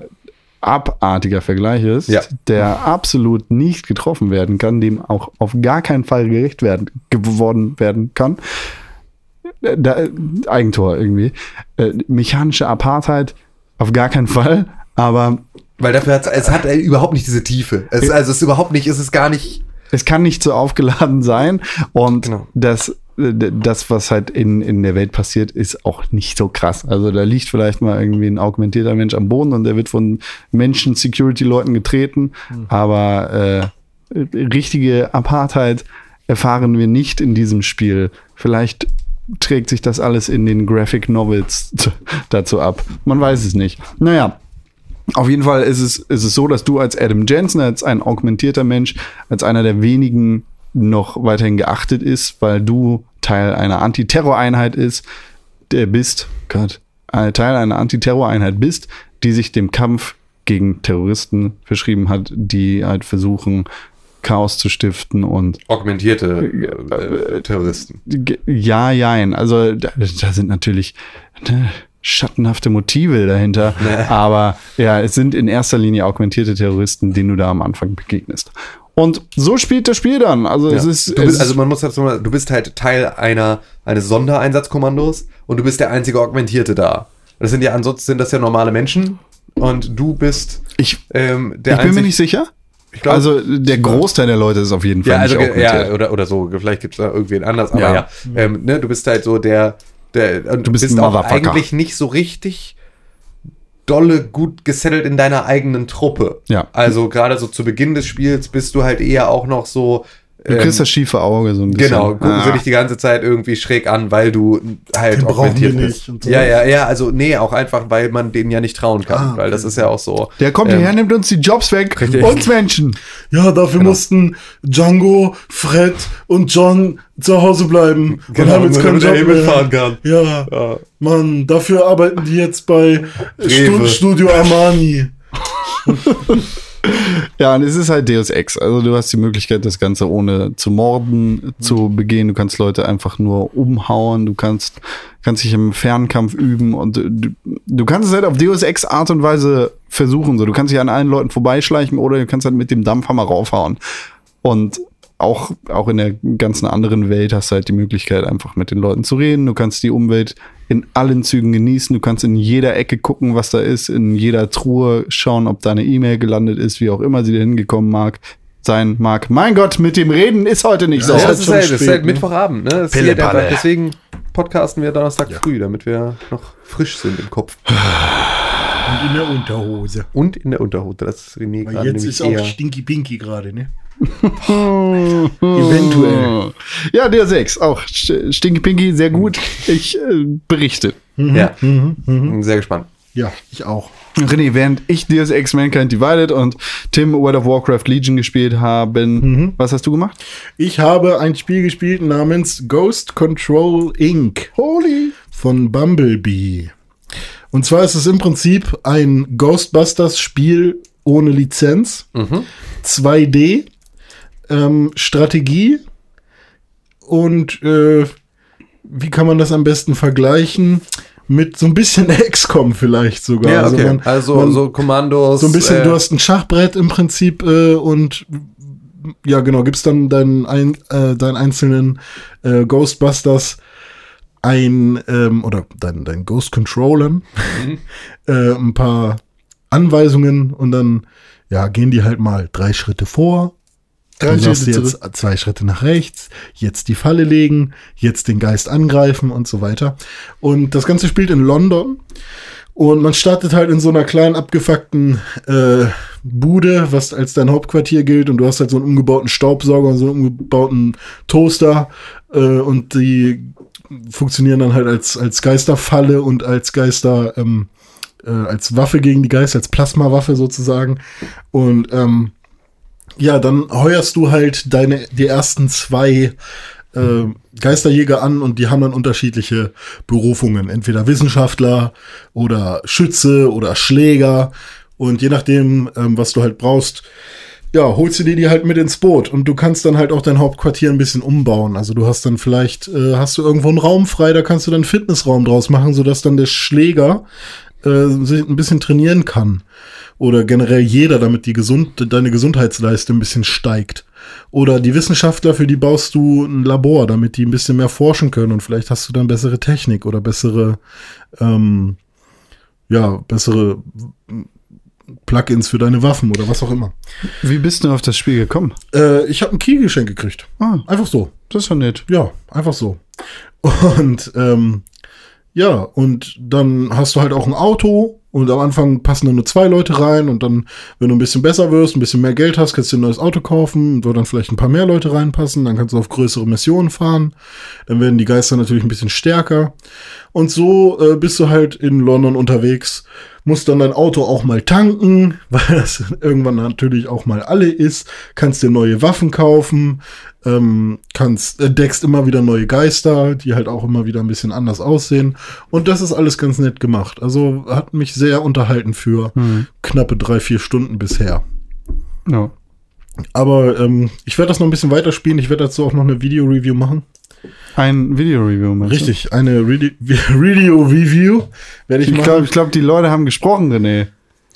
abartiger Vergleich ist, Ja. der absolut nicht getroffen werden kann, dem auch auf gar keinen Fall gerecht werden geworden werden kann. Äh, Da, äh, Eigentor irgendwie. Äh, mechanische Apartheid auf gar keinen Fall, aber Weil dafür hat es hat überhaupt nicht diese Tiefe. Es, also es ist überhaupt nicht, es ist gar nicht. es kann nicht so aufgeladen sein und Genau. das äh, das, was halt in, in der Welt passiert, ist auch nicht so krass. Also da liegt vielleicht mal irgendwie ein augmentierter Mensch am Boden und der wird von Menschen-Security-Leuten getreten, aber äh, richtige Apartheid erfahren wir nicht in diesem Spiel. Vielleicht trägt sich das alles in den Graphic Novels dazu ab. Man weiß es nicht. Naja, auf jeden Fall ist es, ist es so, dass du als Adam Jensen, als ein augmentierter Mensch, als einer der wenigen noch weiterhin geachtet ist, weil du Teil einer Antiterroreinheit ist, der bist, Gott, ein Teil einer Antiterroreinheit bist, die sich dem Kampf gegen Terroristen verschrieben hat, die halt versuchen, Chaos zu stiften und Augmentierte äh, Terroristen. Ge- Ja, jein. Also da, da sind natürlich ne, schattenhafte Motive dahinter. Aber ja, es sind in erster Linie augmentierte Terroristen, denen du da am Anfang begegnest. Und so spielt das Spiel dann. Also es Ja. ist, du es bist, also man muss dazu mal, du bist halt Teil einer eines Sondereinsatzkommandos und du bist der einzige Augmentierte da. Das sind ja ansonsten sind das ja normale Menschen und du bist ich, ähm, der ich bin mir nicht sicher. Glaub- also der Großteil der Leute ist auf jeden Fall Ja, also nicht ja, oder, oder so. Vielleicht gibt es da irgendwen anders, aber Ja. ja. Ähm, ne, du bist halt so der, der du bist bist, auch eigentlich nicht so richtig dolle gut gesettelt in deiner eigenen Truppe. Ja. Also gerade so zu Beginn des Spiels bist du halt eher auch noch so. Du ähm, kriegst das schiefe Auge so ein bisschen. Genau, gucken Ah. sie dich die ganze Zeit irgendwie schräg an, weil du halt Den augmentiert bist. nicht und so. Ja, ja, ja, also nee, auch einfach, weil man denen ja nicht trauen kann, Ah, okay. weil das ist ja auch so. Der kommt ähm, hierher, nimmt uns die Jobs weg. Richtig. Uns Menschen. Ja, dafür Genau. mussten Django, Fred und John zu Hause bleiben und Genau, haben jetzt keinen damit Job hier mehr. mitfahren kann. Ja, Ja. Mann, dafür arbeiten die jetzt bei Stu Studio Armani. Ja, und es ist halt Deus Ex. Also du hast die Möglichkeit, das Ganze ohne zu morden zu begehen. Du kannst Leute einfach nur umhauen. Du kannst, kannst dich im Fernkampf üben und du, du kannst es halt auf Deus Ex Art und Weise versuchen. So, du kannst dich an allen Leuten vorbeischleichen oder du kannst halt mit dem Dampfhammer raufhauen. Und auch, auch in der ganzen anderen Welt hast du halt die Möglichkeit, einfach mit den Leuten zu reden. Du kannst die Umwelt in allen Zügen genießen. Du kannst in jeder Ecke gucken, was da ist, in jeder Truhe schauen, ob da eine E-Mail gelandet ist, wie auch immer sie da hingekommen mag, sein mag. Mein Gott, mit dem Reden ist heute nicht so. Ja, Ja, ist das ist halt, das ist spät, halt? Mittwochabend, ne? Das ist Pille deswegen podcasten wir Donnerstag früh, damit wir noch frisch sind im Kopf. Und in der Unterhose. Und in der Unterhut. Das ist René Weil gerade jetzt ist auch. Stinky Pinky gerade, ne? Eventuell. Ja, der 6, auch St- Stinky Pinky, sehr gut. Ich äh, berichte. Ja. Bin Sehr gespannt. Ja, ich auch. René, während ich Deus Ex Mankind Divided und Tim World of Warcraft Legion gespielt haben, was hast du gemacht? Ich habe ein Spiel gespielt namens Ghost Control Inc. Holy. von Bumblebee. Und zwar ist es im Prinzip ein Ghostbusters-Spiel ohne Lizenz. 2D, ähm, Strategie und äh, wie kann man das am besten vergleichen? mit so ein bisschen XCOM vielleicht sogar. Ja, okay. man- also man- so Kommandos. so ein bisschen, äh, du hast ein Schachbrett im Prinzip äh, und ja, genau, gibst dann deinen, ein, äh, deinen einzelnen äh, Ghostbusters ein ähm, oder dein, dein Ghost Controllern äh, ein paar Anweisungen und dann ja, gehen die halt mal drei Schritte vor. Dann sagst du jetzt zwei Schritte nach rechts, jetzt die Falle legen, jetzt den Geist angreifen und so weiter. Und das Ganze spielt in London. Und man startet halt in so einer kleinen abgefuckten äh, Bude, was als dein Hauptquartier gilt. Und du hast halt so einen umgebauten Staubsauger und so einen umgebauten Toaster. Äh, und die funktionieren dann halt als, als Geisterfalle und als Geister, ähm, äh, als Waffe gegen die Geister, als Plasmawaffe sozusagen. Und ähm, ja, dann heuerst du halt deine, die ersten zwei äh, Geisterjäger an und die haben dann unterschiedliche Berufungen. Entweder Wissenschaftler oder Schütze oder Schläger. Und je nachdem, ähm, was du halt brauchst, ja, holst du dir die halt mit ins Boot und du kannst dann halt auch dein Hauptquartier ein bisschen umbauen. Also du hast dann vielleicht, äh, hast du irgendwo einen Raum frei, da kannst du dann Fitnessraum draus machen, sodass dann der Schläger äh, sich ein bisschen trainieren kann. Oder generell jeder, damit die gesund, deine Gesundheitsleiste ein bisschen steigt. Oder die Wissenschaftler, für die baust du ein Labor, damit die ein bisschen mehr forschen können und vielleicht hast du dann bessere Technik oder bessere, ähm, ja, bessere Plugins für deine Waffen oder was auch immer. Wie bist du auf das Spiel gekommen? Äh, ich habe ein Key-Geschenk gekriegt. Ah, Einfach so. das ist doch nett. Ja, einfach so. Und ähm, ja, und dann hast du halt auch ein Auto und am Anfang passen dann nur zwei Leute rein und dann, wenn du ein bisschen besser wirst, ein bisschen mehr Geld hast, kannst du dir ein neues Auto kaufen, wo dann vielleicht ein paar mehr Leute reinpassen, dann kannst du auf größere Missionen fahren, dann werden die Geister natürlich ein bisschen stärker und so äh, bist du halt in London unterwegs, musst dann dein Auto auch mal tanken, weil das irgendwann natürlich auch mal alle ist, kannst dir neue Waffen kaufen, ähm, kannst, entdeckst immer wieder neue Geister, die halt auch immer wieder ein bisschen anders aussehen. Und das ist alles ganz nett gemacht. Also hat mich sehr unterhalten für knappe drei, vier Stunden bisher. Ja. Aber ähm, ich werde das noch ein bisschen weiterspielen. Ich werde dazu auch noch eine Video-Review machen. Ein Video-Review. meinst du? Richtig, eine Video-Review werde ich, Ich machen. glaube, ich glaub, die Leute haben gesprochen, René.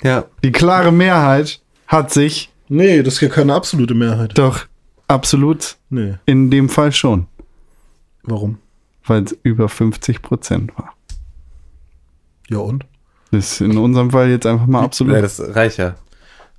ja. Die klare Mehrheit hat sich nee, das ist ja keine absolute Mehrheit. doch absolut Nee, in dem Fall schon, warum? weil es über 50 Prozent war. Ja und? Das ist in unserem Fall jetzt einfach mal absolut. ja, das reicht ja.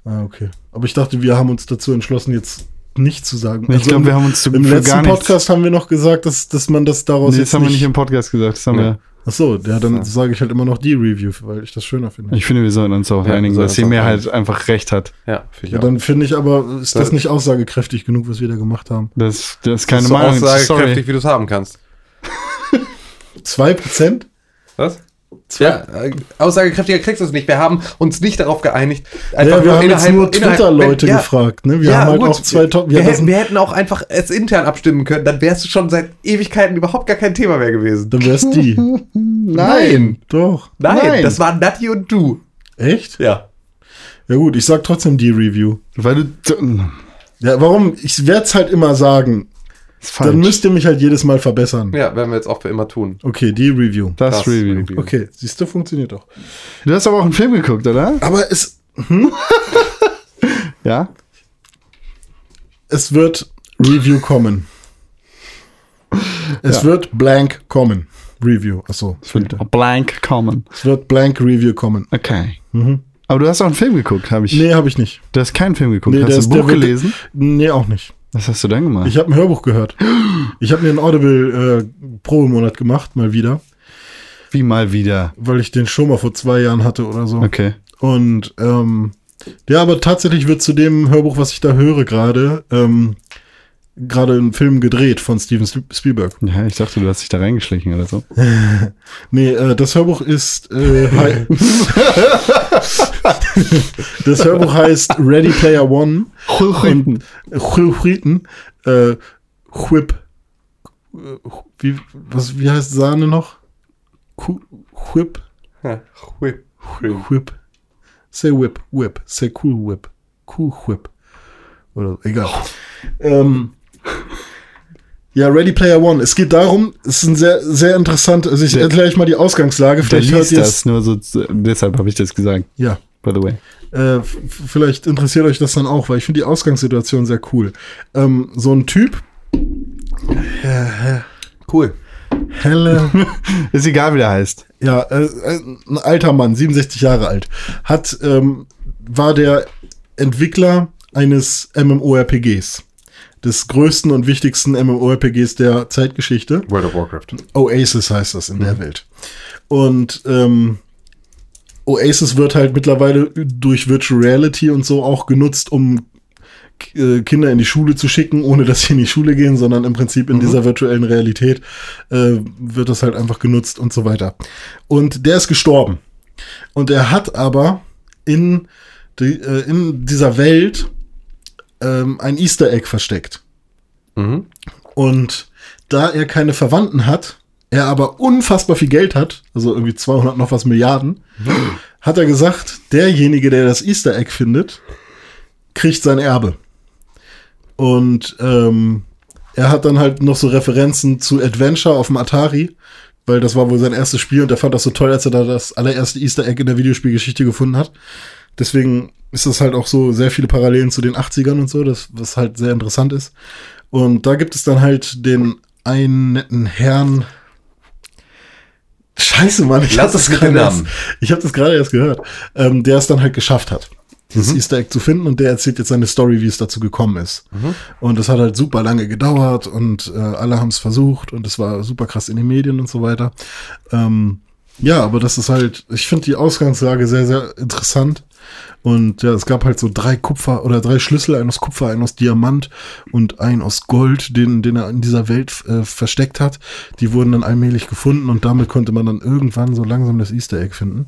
Ah, okay. Aber ich dachte, wir haben uns dazu entschlossen, jetzt nicht zu sagen. ich Also glaube, im- wir haben uns zu, Im letzten. Podcast haben wir noch gesagt, dass, dass man das daraus Nee, jetzt das haben wir nicht. nicht im Podcast gesagt. Das haben Nee. wir. Ach so, ja, dann sage ich halt immer noch die Review, weil ich das schöner finde. Ich finde, wir sollten uns darauf Ja, einigen, dass die Mehrheit einfach recht hat. Ja, finde ich ja, auch. dann finde ich aber, ist das Ja. nicht aussagekräftig genug, was wir da gemacht haben? Das, das ist das keine ist so Meinung. aussagekräftig, Sorry. wie du es haben kannst. Zwei Prozent? Was? Ja, äh, aussagekräftiger kriegst du es nicht. Wir haben uns nicht darauf geeinigt. Ja, wir nur haben jetzt innerhalb- nur innerhalb- Twitter-Leute ja, gefragt, ne? Wir ja, haben halt gut. auch zwei Top. Wir, hätten, wir hätten auch einfach es intern abstimmen können, dann wärst du schon seit Ewigkeiten überhaupt gar kein Thema mehr gewesen. dann wär's die. Nein. Doch. Nein, Nein. das waren Nati und du. Echt? Ja. Ja gut, ich sag trotzdem die Review. Weil du. Ja, warum? Ich werde es halt immer sagen. Ist falsch. Dann müsst ihr mich halt jedes Mal verbessern. Ja, werden wir jetzt auch für immer tun. Okay, die Review. das, Das Review. Review. Okay, siehst du, funktioniert doch. Du hast aber auch einen Film geguckt, oder? Aber es, Ja. es wird Review kommen. Es Ja. wird blank kommen. Review. Achso. Es wird blank kommen. Es wird blank Review kommen. Okay. Aber du hast auch einen Film geguckt, habe ich. Nee, habe ich nicht. Du hast keinen Film geguckt. Nee, hast du ein Buch gelesen? Nee, auch nicht. Was hast du denn gemacht? Ich habe ein Hörbuch gehört. Ich habe mir einen Audible äh, Probemonat gemacht, mal wieder, Wie mal wieder. weil ich den schon mal vor zwei Jahren hatte oder so. Okay. Und ähm, ja, aber tatsächlich wird zu dem Hörbuch, was ich da höre gerade, ähm, gerade ein Film gedreht von Steven Sp- Spielberg. Ja, ich dachte, du hast dich da reingeschlichen oder so. Nee, äh, das Hörbuch ist äh, Das Hörbuch heißt Ready Player One. Und Chulchiten, äh, Whip. äh, Wie, was, wie heißt Sahne noch? Whip? Ja, whip. Whip. Whip. Say whip, whip. Say cool whip. Cool whip. Oder egal. Ähm, Ja, Ready Player One. Es geht darum, es ist ein sehr, sehr interessant, also ich erkläre euch mal die Ausgangslage. Der Vielleicht hört ihr das nur so, deshalb habe ich das gesagt, Ja. by the way. Äh, vielleicht interessiert euch das dann auch, weil ich finde die Ausgangssituation sehr cool. Ähm, so ein Typ, Cool. helle, Ist egal, wie der heißt. ja, äh, äh, ein alter Mann, 67 Jahre alt, hat, ähm, war der Entwickler eines MMORPGs. Des größten und wichtigsten MMORPGs der Zeitgeschichte. World of Warcraft. Oasis heißt das in der Welt. Und ähm, Oasis wird halt mittlerweile durch Virtual Reality und so auch genutzt, um äh, Kinder in die Schule zu schicken, ohne dass sie in die Schule gehen, sondern im Prinzip in dieser virtuellen Realität äh, wird das halt einfach genutzt und so weiter. Und der ist gestorben. Und er hat aber in, die, äh, in dieser Welt ähm, ein Easter Egg versteckt. Mhm. Und da er keine Verwandten hat, er aber unfassbar viel Geld hat, also irgendwie 200 noch was Milliarden, hat er gesagt, derjenige, der das Easter Egg findet, kriegt sein Erbe. Und ähm, er hat dann halt noch so Referenzen zu Adventure auf dem Atari, weil das war wohl sein erstes Spiel und er fand das so toll, als er da das allererste Easter Egg in der Videospielgeschichte gefunden hat. Deswegen ist das halt auch so sehr viele Parallelen zu den 80ern und so, das, was halt sehr interessant ist. Und da gibt es dann halt den einen netten Herrn. Scheiße, Mann, ich habe das gerade erst, ich habe das gerade erst gehört, ähm, der es dann halt geschafft hat, das Easter Egg zu finden und der erzählt jetzt seine Story, wie es dazu gekommen ist. Und das hat halt super lange gedauert und äh, alle haben es versucht und es war super krass in den Medien und so weiter. Ähm, ja, aber das ist halt, ich finde die Ausgangslage sehr, sehr interessant. Und ja, es gab halt so drei Kupfer oder drei Schlüssel, einen aus Kupfer, einen aus Diamant und einen aus Gold, den, den er in dieser Welt äh, versteckt hat. Die wurden dann allmählich gefunden und damit konnte man dann irgendwann so langsam das Easter Egg finden.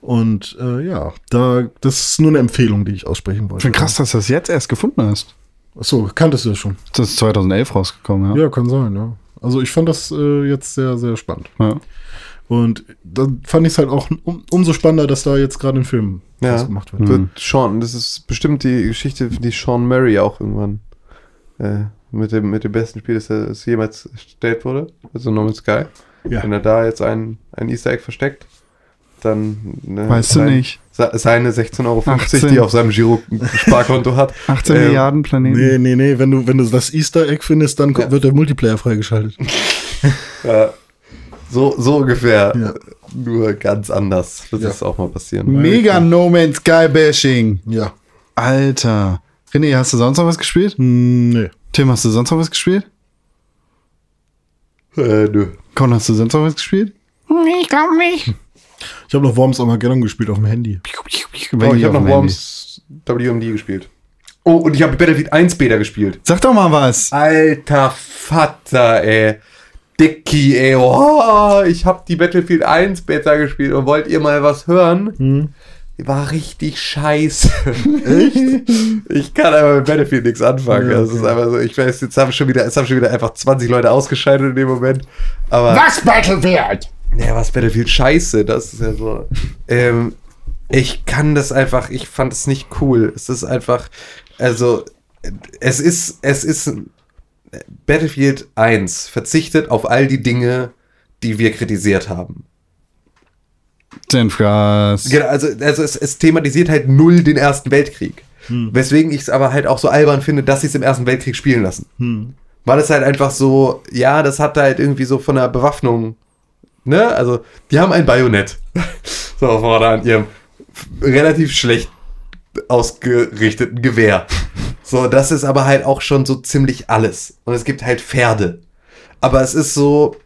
Und äh, ja, da, das ist nur eine Empfehlung, die ich aussprechen Ich wollte. finde krass, dass du das jetzt erst gefunden hast. Achso, kanntest du das schon? Das ist 2011 rausgekommen, ja. Ja, kann sein, ja. Also ich fand das äh, jetzt sehr, sehr spannend. ja. Und dann fand ich es halt auch um, umso spannender, dass da jetzt gerade ein Film Ja. gemacht wird. Wird Sean, das ist bestimmt die Geschichte, die Sean Murray auch irgendwann äh, mit, dem, mit dem besten Spiel, das, das jemals erstellt wurde, also No Man's Sky. Ja. Wenn er da jetzt ein, ein Easter Egg versteckt, dann ne, Weißt du nicht. se- Seine 16,50 Euro, 18. die er auf seinem Giro-Sparkonto hat. 18 Ähm, Milliarden Planeten. Nee, nee, nee, wenn du, wenn du das Easter Egg findest, dann Ja. wird der Multiplayer freigeschaltet. Ja, so, so ungefähr. Ja. Nur ganz anders. Wird Ja. das auch mal passieren. Mega No Man's Sky Bashing. Ja. Alter. René, hast du sonst noch was gespielt? Hm, nee. Tim, hast du sonst noch was gespielt? Äh, nö. Con, hast du sonst noch was gespielt? Ich habe noch Worms Armageddon gespielt auf dem Handy. Oh, ich habe noch Worms WMD gespielt. Oh, und ich habe Battlefield 1 Beta gespielt. Sag doch mal was. Alter Vater, ey. Dicky, ey. Oh, ich habe die Battlefield 1 Beta gespielt und wollt ihr mal was hören? War richtig scheiße. Echt? Ich kann aber mit Battlefield nichts anfangen. Ja, Das ist okay. einfach so, ich weiß, jetzt haben schon wieder, es haben schon wieder einfach 20 Leute ausgeschaltet in dem Moment. Aber. Was Battlefield? Ja, was Battlefield scheiße, das ist ja so. Ähm, ich kann das einfach, ich fand es nicht cool. Es ist einfach, also, es ist, es ist Battlefield 1 verzichtet auf all die Dinge, die wir kritisiert haben. Senfgas. Genau, also, also es, es thematisiert halt null den Ersten Weltkrieg. Weswegen ich es aber halt auch so albern finde, dass sie es im Ersten Weltkrieg spielen lassen. Weil es halt einfach so, ja, das hat halt irgendwie so von der Bewaffnung, ne? Also, die haben ein Bajonett. so vorne an ihrem relativ schlecht ausgerichteten Gewehr. So, das ist aber halt auch schon so ziemlich alles. Und es gibt halt Pferde. Aber es ist so,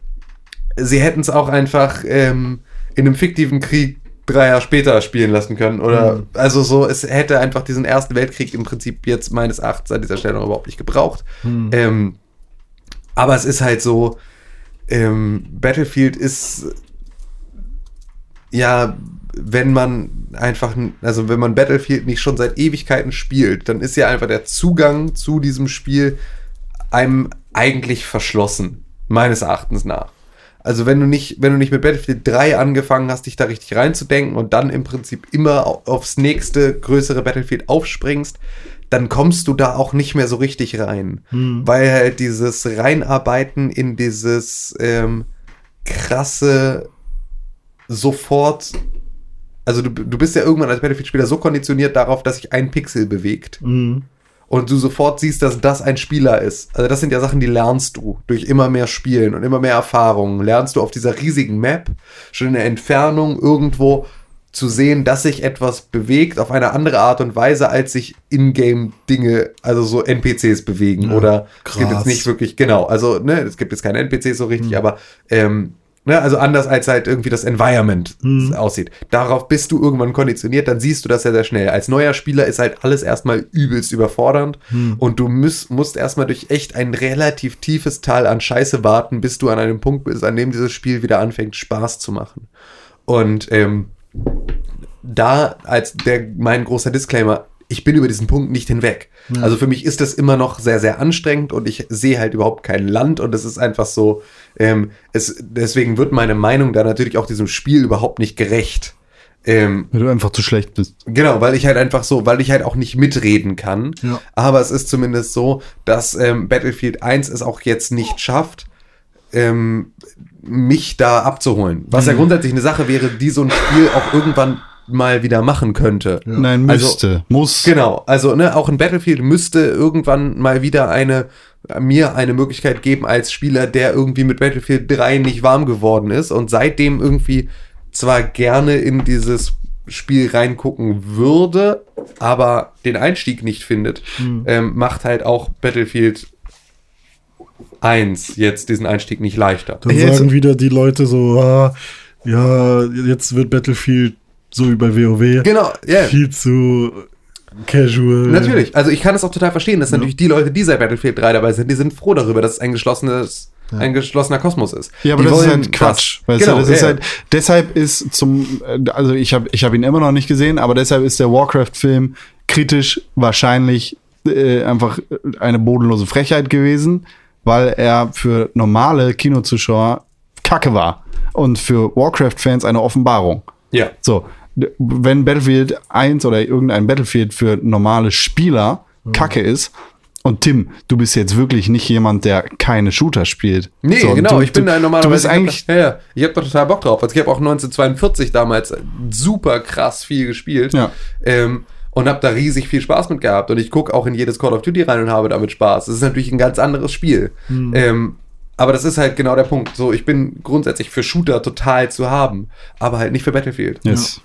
sie hätten es auch einfach ähm, in einem fiktiven Krieg drei Jahre später spielen lassen können. Oder also so, es hätte einfach diesen Ersten Weltkrieg im Prinzip jetzt meines Erachtens an dieser Stelle noch überhaupt nicht gebraucht. Ähm, aber es ist halt so, ähm, Battlefield ist ja, wenn man einfach, also wenn man Battlefield nicht schon seit Ewigkeiten spielt, dann ist ja einfach der Zugang zu diesem Spiel einem eigentlich verschlossen, meines Erachtens nach. Also wenn du nicht, wenn du nicht mit Battlefield 3 angefangen hast, dich da richtig reinzudenken und dann im Prinzip immer au- aufs nächste größere Battlefield aufspringst, dann kommst du da auch nicht mehr so richtig rein. Weil halt dieses Reinarbeiten in dieses ähm, krasse sofort. Also du, du bist ja irgendwann als Battlefield-Spieler so konditioniert darauf, dass sich ein Pixel bewegt. Mhm. Und du sofort siehst, dass das ein Spieler ist. Also das sind ja Sachen, die lernst du durch immer mehr Spielen und immer mehr Erfahrungen. Lernst du auf dieser riesigen Map schon in der Entfernung irgendwo zu sehen, dass sich etwas bewegt auf eine andere Art und Weise, als sich Ingame Dinge, also so NPCs bewegen. Ja, Oder es gibt krass. jetzt nicht wirklich, genau, also ne, es gibt jetzt keine NPCs so richtig, aber ähm, ne, also anders als halt irgendwie das Environment aussieht. Darauf bist du irgendwann konditioniert, dann siehst du das sehr, sehr schnell. Als neuer Spieler ist halt alles erstmal übelst überfordernd und du müsst, musst erstmal durch echt ein relativ tiefes Tal an Scheiße warten, bis du an einem Punkt bist, an dem dieses Spiel wieder anfängt, Spaß zu machen. Und ähm, da als der mein großer Disclaimer, ich bin über diesen Punkt nicht hinweg. Also für mich ist das immer noch sehr, sehr anstrengend und ich sehe halt überhaupt kein Land und es ist einfach so, ähm, es, deswegen wird meine Meinung da natürlich auch diesem Spiel überhaupt nicht gerecht. Ähm, Weil du einfach zu schlecht bist. Genau, weil ich halt einfach so, weil ich halt auch nicht mitreden kann. Ja. Aber es ist zumindest so, dass ähm, Battlefield 1 es auch jetzt nicht schafft, ähm, mich da abzuholen. Was Mhm. ja grundsätzlich eine Sache wäre, die so ein Spiel auch irgendwann mal wieder machen könnte. Nein, Also- müsste. muss. Genau, also ne, auch ein Battlefield müsste irgendwann mal wieder eine mir eine Möglichkeit geben als Spieler, der irgendwie mit Battlefield 3 nicht warm geworden ist und seitdem irgendwie zwar gerne in dieses Spiel reingucken würde, aber den Einstieg nicht findet, ähm, macht halt auch Battlefield 1 jetzt diesen Einstieg nicht leichter. Dann Jetzt- sagen wieder die Leute so, ah, ja, jetzt wird Battlefield so wie bei WoW Genau, ja. viel zu casual. Natürlich, also ich kann es auch total verstehen, dass natürlich die Leute, die seit Battlefield 3 dabei sind, die sind froh darüber, dass es ein geschlossenes, ein geschlossener Kosmos ist. Ja, aber die das ist halt Quatsch. Das. Weißt Genau, du, das ja, ist ja. halt, deshalb ist zum, also ich habe ich hab ihn immer noch nicht gesehen, aber deshalb ist der Warcraft-Film kritisch wahrscheinlich äh, einfach eine bodenlose Frechheit gewesen, weil er für normale Kinozuschauer Kacke war und für Warcraft-Fans eine Offenbarung. ja. So, wenn Battlefield 1 oder irgendein Battlefield für normale Spieler Kacke ist, und Tim, du bist jetzt wirklich nicht jemand, der keine Shooter spielt. Nee, so, genau, du, ich bin da normalerweise. Du bist ich hab eigentlich. Da, ja, ja, ich habe da total Bock drauf. Also ich habe auch 1942 damals super krass viel gespielt. Ja. Ähm, und habe da riesig viel Spaß mit gehabt. Und ich gucke auch in jedes Call of Duty rein und habe damit Spaß. Das ist natürlich ein ganz anderes Spiel. Ähm, aber das ist halt genau der Punkt. So, ich bin grundsätzlich für Shooter total zu haben, aber halt nicht für Battlefield. Yes.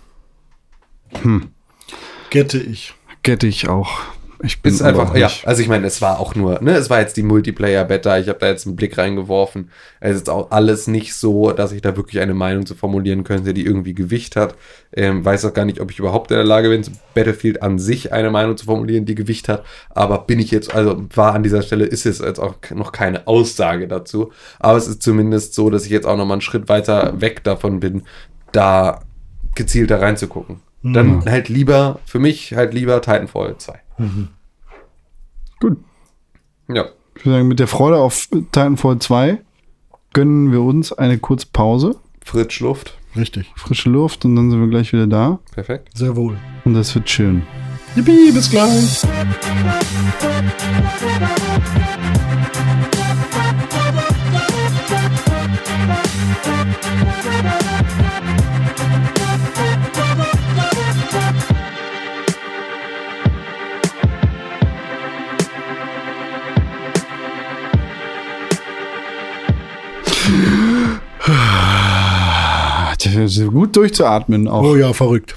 Gette ich. Get ich auch. Ich bin Ist einfach, auch ja, also ich meine, es war auch nur, ne, es war jetzt die Multiplayer-Beta, ich habe da jetzt einen Blick reingeworfen. Es ist auch alles nicht so, dass ich da wirklich eine Meinung zu formulieren könnte, die irgendwie Gewicht hat. Ähm, weiß auch gar nicht, ob ich überhaupt in der Lage bin, zu Battlefield an sich eine Meinung zu formulieren, die Gewicht hat. Aber bin ich jetzt, also war an dieser Stelle, ist es jetzt auch noch keine Aussage dazu. Aber es ist zumindest so, dass ich jetzt auch noch mal einen Schritt weiter weg davon bin, da gezielter reinzugucken. Dann halt lieber, für mich halt lieber Titanfall 2. Gut. Ja. Ich würde sagen, mit der Freude auf Titanfall 2 gönnen wir uns eine kurze Pause, Frischluft. Richtig. frische Luft und dann sind wir gleich wieder da. Perfekt. Sehr wohl. Und das wird schön. Yippie, bis gleich. Ah, gut durchzuatmen auch. Oh ja, verrückt.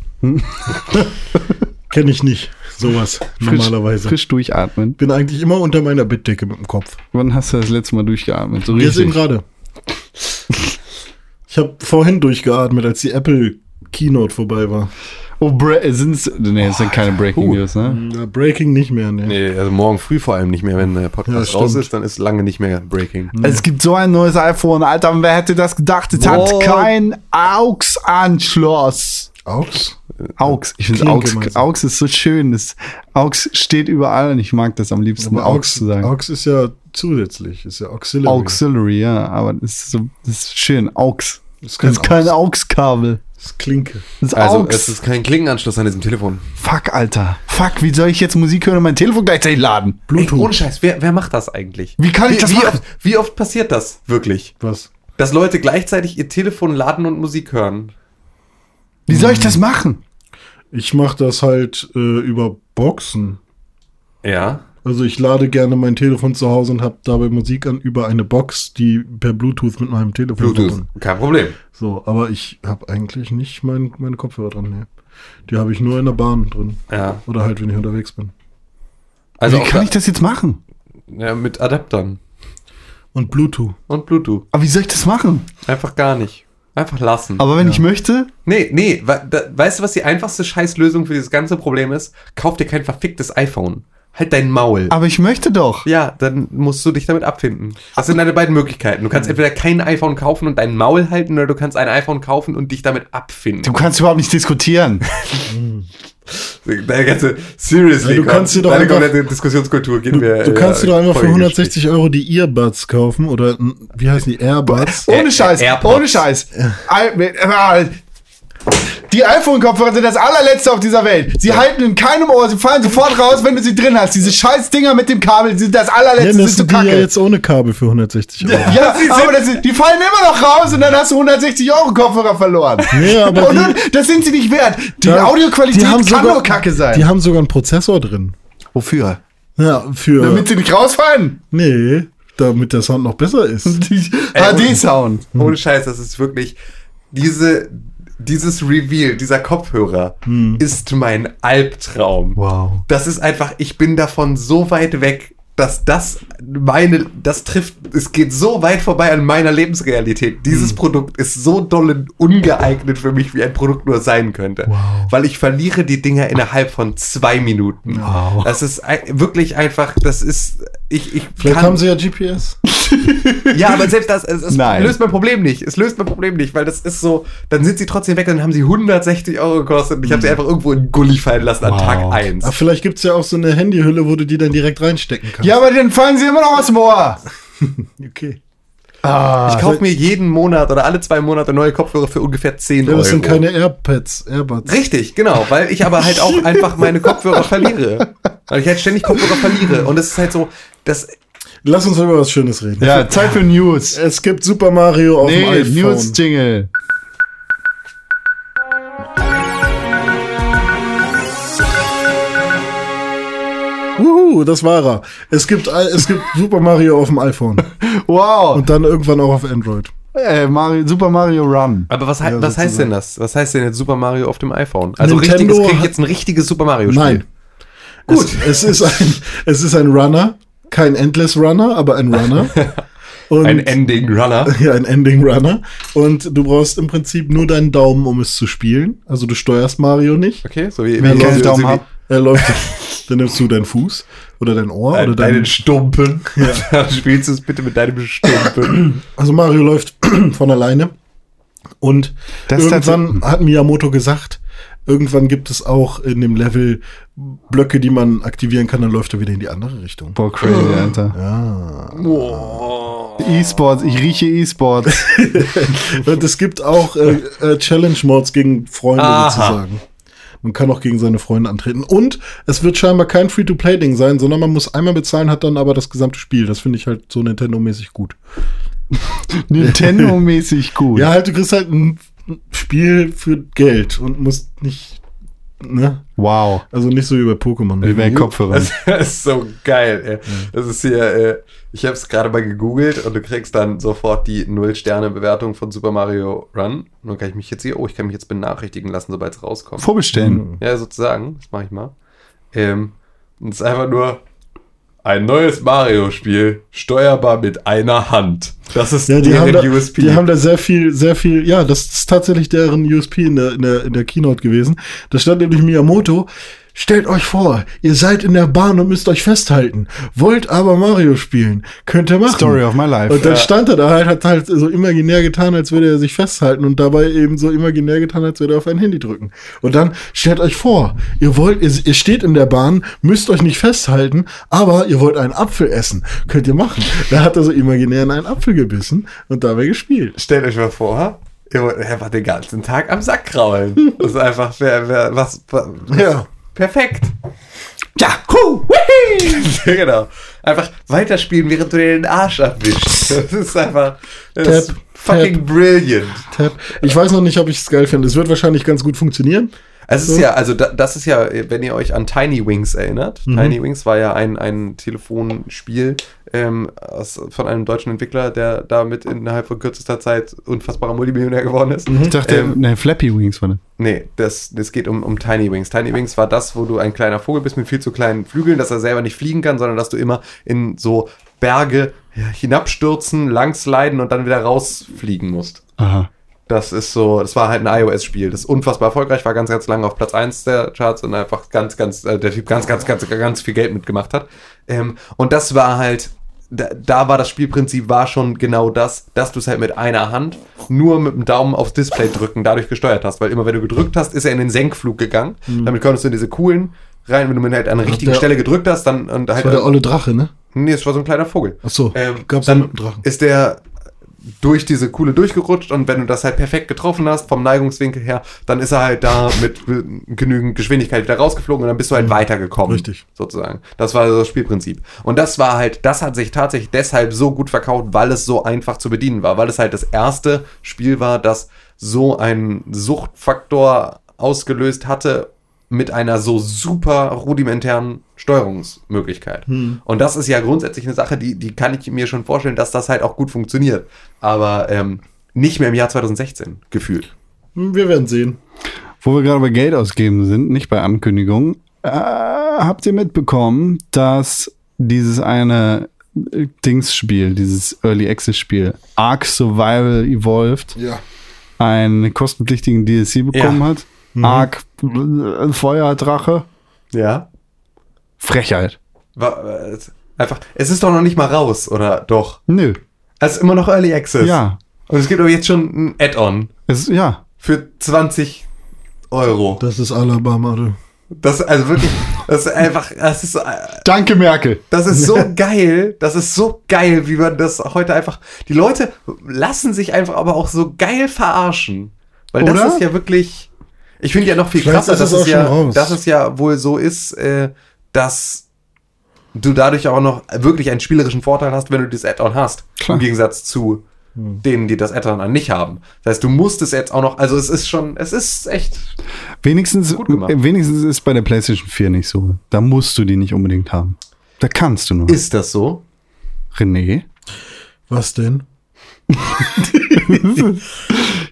Kenne ich nicht. Sowas frisch, normalerweise. Frisch durchatmen. Bin eigentlich immer unter meiner Bettdecke mit dem Kopf. Wann hast du das letzte Mal durchgeatmet? So Jetzt eben gerade. Ich habe vorhin durchgeatmet, als die Apple Keynote vorbei war. Oh, Bre sind's, nee, es sind keine Breaking puh. News, ne? Na, Breaking nicht mehr, ne. Nee, also morgen früh vor allem nicht mehr, wenn der Ja, Podcast stimmt. raus ist, dann ist lange nicht mehr Breaking. Es gibt so ein neues iPhone, Alter, wer hätte das gedacht? Es hat kein AUX-Anschluss. Aux? AUX, ich finde AUX? AUX ist so schön. Das, AUX steht überall und ich mag das am liebsten, Aber AUX zu sagen. Aux ist ja zusätzlich, ist ja Auxiliary. Auxiliary, ja, aber das ist so, das ist schön, AUX. Ist Das ist kein Aux. AUX-Kabel. Das Klinke. Das Also, Augs. es ist kein Klingenanschluss an diesem Telefon. Fuck, Alter. Fuck, wie soll ich jetzt Musik hören und mein Telefon gleichzeitig laden? Ey, ohne Scheiß, wer, wer macht das eigentlich? Wie kann ich das wie machen? Oft, wie oft passiert das wirklich? Was? Dass Leute gleichzeitig ihr Telefon laden und Musik hören. Wie soll ich das machen? Ich mache das halt äh, über Boxen. Ja. Also ich lade gerne mein Telefon zu Hause und habe dabei Musik an über eine Box, die per Bluetooth mit meinem Telefon Bluetooth. verbunden. Kein Problem. So, aber ich habe eigentlich nicht mein, meine Kopfhörer dran. Nee. Die habe ich nur in der Bahn drin. Ja. Oder halt, wenn ich unterwegs bin. Also wie kann ich das jetzt machen? ja, mit Adaptern Und Bluetooth. und Bluetooth. Aber wie soll ich das machen? Einfach gar nicht. Einfach lassen. Aber wenn ich möchte, nee, nee, we da, weißt du, was die einfachste Scheißlösung für dieses ganze Problem ist? Kauf dir kein verficktes iPhone. Halt dein Maul. aber ich möchte doch. Ja, dann musst du dich damit abfinden. Das sind deine beiden Möglichkeiten. Du kannst entweder kein iPhone kaufen und dein Maul halten, oder du kannst ein iPhone kaufen und dich damit Du abfinden. kannst überhaupt nicht diskutieren. Deine ganze, seriously, Ja, du kannst dir doch deine einfach- komplette Diskussionskultur gehen Du, wir. du kannst äh, dir doch einfach für voll 160 Euro die Earbuds kaufen oder n- wie heißen die Airbuds? Ohne Scheiß, AirPods. ohne Scheiß. Die iPhone-Kopfhörer sind das allerletzte auf dieser Welt. Sie halten in keinem Ohr, sie fallen sofort raus, wenn du sie drin hast. Diese scheiß Dinger mit dem Kabel sind das allerletzte, Ja, sind das sind ja jetzt ohne Kabel für 160 Euro. ja, aber das, sind- die fallen immer noch raus und dann hast du 160 Euro Kopfhörer verloren. Nee, aber und die- nun, das sind sie nicht wert. Die Da- Audioqualität die haben kann sogar- nur kacke sein. Die haben sogar einen Prozessor drin. Wofür? Ja, für. Damit sie nicht rausfallen. nee, damit der Sound noch besser ist. HD-Sound. Ohne Scheiß, das ist wirklich diese, dieses Reveal, dieser Kopfhörer ist mein Albtraum. Wow. Das ist einfach, ich bin davon so weit weg, dass das meine, das trifft, es geht so weit vorbei an meiner Lebensrealität. Dieses Produkt ist so doll ungeeignet für mich, wie ein Produkt nur sein könnte. Weil ich verliere die Dinger innerhalb von zwei Minuten. Wow. Das ist wirklich einfach, das ist, ich, ich Vielleicht kann- haben sie ja GPS. ja, aber selbst das, es, es löst mein Problem nicht. Es löst mein Problem nicht, weil das ist so, dann sind sie trotzdem weg, dann haben sie 160 Euro gekostet und ich habe sie einfach irgendwo in den Gully fallen lassen an Wow. Tag 1. Ach, vielleicht gibt's ja auch so eine Handyhülle, wo du die dann direkt reinstecken kannst. Ja, aber dann fallen sie immer noch aus dem Ohr. Okay. Ah, Ich kaufe mir jeden Monat oder alle zwei Monate neue Kopfhörer für ungefähr 10 Ja, Euro. das sind keine Airpads, Airbuds. Richtig, genau, weil ich aber halt auch einfach meine Kopfhörer verliere. Weil ich halt ständig Kopfhörer verliere. Und es ist halt so, das, Lass uns über was Schönes reden. ja, Zeit für News. Es gibt Super Mario auf dem Nee, iPhone. News-Jingle. Wuhu, das war er. Es gibt, es gibt Super Mario auf dem iPhone. Wow. Und dann irgendwann auch auf Android. Äh, Mario, Super Mario Run. aber was, hei- Ja, was heißt denn das? Was heißt denn jetzt Super Mario auf dem iPhone? Also Nintendo richtig, es kriegt jetzt ein richtiges Super Mario Spiel. Nein. Gut. Es, es, ist ein, es ist ein Runner. Kein Endless Runner, aber ein Runner. Und, Ein Ending Runner. ja, ein Ending Runner. Und du brauchst im Prinzip nur deinen Daumen, um es zu spielen. Also du steuerst Mario nicht. Okay, so wie, Wenn wie ich keinen so- Daumen so. Er läuft. dann nimmst du deinen Fuß oder dein Ohr oder Deinen, dein. deinen Stumpen. Dann spielst du es bitte mit deinem Stumpen. Also Mario läuft von alleine. Und Das irgendwann hat Miyamoto gesagt, irgendwann gibt es auch in dem Level Blöcke, die man aktivieren kann, dann läuft er wieder in die andere Richtung. Boah, crazy, Alter. E-Sports, ich rieche E-Sports. Und es gibt auch äh, äh, Challenge-Modes gegen Freunde Aha. sozusagen. Man kann auch gegen seine Freunde antreten. Und es wird scheinbar kein Free-to-Play-Ding sein, sondern man muss einmal bezahlen, hat dann aber das gesamte Spiel. Das finde ich halt so Nintendo-mäßig gut. Nintendo-mäßig gut. Ja, halt, du kriegst halt ein Spiel für Geld und musst nicht, ne? Wow. Also nicht so wie bei Pokémon. Wie bei Kopfhörern. Das ist so geil, ey. Das ist hier, äh, ich habe es gerade mal gegoogelt und du kriegst dann sofort die Null-Sterne-Bewertung von Super Mario Run. Und dann kann ich mich jetzt hier, oh, ich kann mich jetzt benachrichtigen lassen, sobald es rauskommt. Vorbestellen. Ja, sozusagen. Das mache ich mal. Ähm, und es ist einfach nur ein neues Mario-Spiel, steuerbar mit einer Hand. Das ist Ja, die haben, da, USP. die haben da sehr viel, sehr viel, ja, das ist tatsächlich deren USP in der, in der, in der Keynote gewesen. Da stand nämlich Miyamoto, stellt euch vor, ihr seid in der Bahn und müsst euch festhalten, wollt aber Mario spielen, könnt ihr machen. Story of my life. Und dann stand er da halt, hat halt so imaginär getan, als würde er sich festhalten und dabei eben so imaginär getan, als würde er auf ein Handy drücken. Und dann stellt euch vor, ihr wollt, ihr, ihr steht in der Bahn, müsst euch nicht festhalten, aber ihr wollt einen Apfel essen. Könnt ihr machen. Da hat er so imaginär in einen Apfel gebissen und dabei gespielt. Stellt euch mal vor, einfach den ganzen Tag am Sack kraulen. Das ist einfach, wer, wer, was, was Ja. Perfekt. Ja, cool. Genau. Einfach weiterspielen, während du dir den Arsch abwischst. Das ist einfach das ist Tap, fucking tap. brilliant. Tab. Ich weiß noch nicht, ob ich es geil finde. Es wird wahrscheinlich ganz gut funktionieren. Es ist ja, also da, das ist ja, wenn ihr euch an Tiny Wings erinnert. Tiny Wings war ja ein, ein Telefonspiel ähm, aus, von einem deutschen Entwickler, der damit innerhalb von kürzester Zeit unfassbarer Multimillionär geworden ist. Ich dachte, Ähm, ne, Flappy Wings war das. Nee, das, das geht um, um Tiny Wings. Tiny Wings war das, wo du ein kleiner Vogel bist mit viel zu kleinen Flügeln, dass er selber nicht fliegen kann, sondern dass du immer in so Berge hinabstürzen, langsliden und dann wieder rausfliegen musst. Aha. Das ist so, das war halt ein iOS-Spiel, das unfassbar erfolgreich war, ganz, ganz lange auf Platz 1 der Charts und einfach ganz, ganz, äh, der Typ ganz, ganz, ganz, ganz viel Geld mitgemacht hat. Ähm, und das war halt, da, da war das Spielprinzip war schon genau das, dass du es halt mit einer Hand nur mit dem Daumen aufs Display drücken dadurch gesteuert hast, weil immer wenn du gedrückt hast, ist er in den Senkflug gegangen. Damit konntest du in diese coolen rein, wenn du mir halt an der richtigen der- Stelle gedrückt hast, dann und Das halt war der olle Drache, ne? Nee, es war so ein kleiner Vogel. Ach so, Ähm, gab's dann dem Drachen. ist der durch diese Kuhle durchgerutscht und wenn du das halt perfekt getroffen hast, vom Neigungswinkel her, dann ist er halt da mit genügend Geschwindigkeit wieder rausgeflogen und dann bist du halt weitergekommen. Mhm. Richtig. Sozusagen. Das war das Spielprinzip. Und das war halt, das hat sich tatsächlich deshalb so gut verkauft, weil es so einfach zu bedienen war, weil es halt das erste Spiel war, das so einen Suchtfaktor ausgelöst hatte mit einer so super rudimentären Steuerungsmöglichkeit. Und das ist ja grundsätzlich eine Sache, die, die kann ich mir schon vorstellen, dass das halt auch gut funktioniert. Aber ähm, nicht mehr im Jahr 2016 gefühlt. Hm, Wir werden sehen. Wo wir gerade bei Geld ausgeben sind, nicht bei Ankündigungen, äh, habt ihr mitbekommen, dass dieses eine äh, Dings-Spiel, dieses Early Access-Spiel, Ark Survival Evolved, Ja. einen kostenpflichtigen DLC bekommen Ja. hat? Ark äh, Feuerdrache? Ja. Frechheit. War, äh, einfach, es ist doch noch nicht mal raus, oder doch? Nö. Es ist immer noch Early Access. Ja. Und es gibt aber jetzt schon ein Add-on Es, ja. für 20 Euro. Das ist Alabama, du. Das also wirklich, das ist einfach, das ist, äh, Danke, Merkel. das ist so geil, das ist so geil, wie man das heute einfach, die Leute lassen sich einfach aber auch so geil verarschen. Weil das Oder? ist ja wirklich, ich finde ja noch viel Vielleicht krasser, ist dass es ja, raus. dass es ja wohl so ist, äh, dass du dadurch auch noch wirklich einen spielerischen Vorteil hast, wenn du dieses Add-on hast. Klar. Im Gegensatz zu denen, die das Add-on dann nicht haben. Das heißt, du musst es jetzt auch noch, also es ist schon, es ist echt, Wenigstens, Gut gemacht. wenigstens ist bei der PlayStation 4 nicht so. Da musst du die nicht unbedingt haben. Da kannst du nur. ist das so? René? Was denn?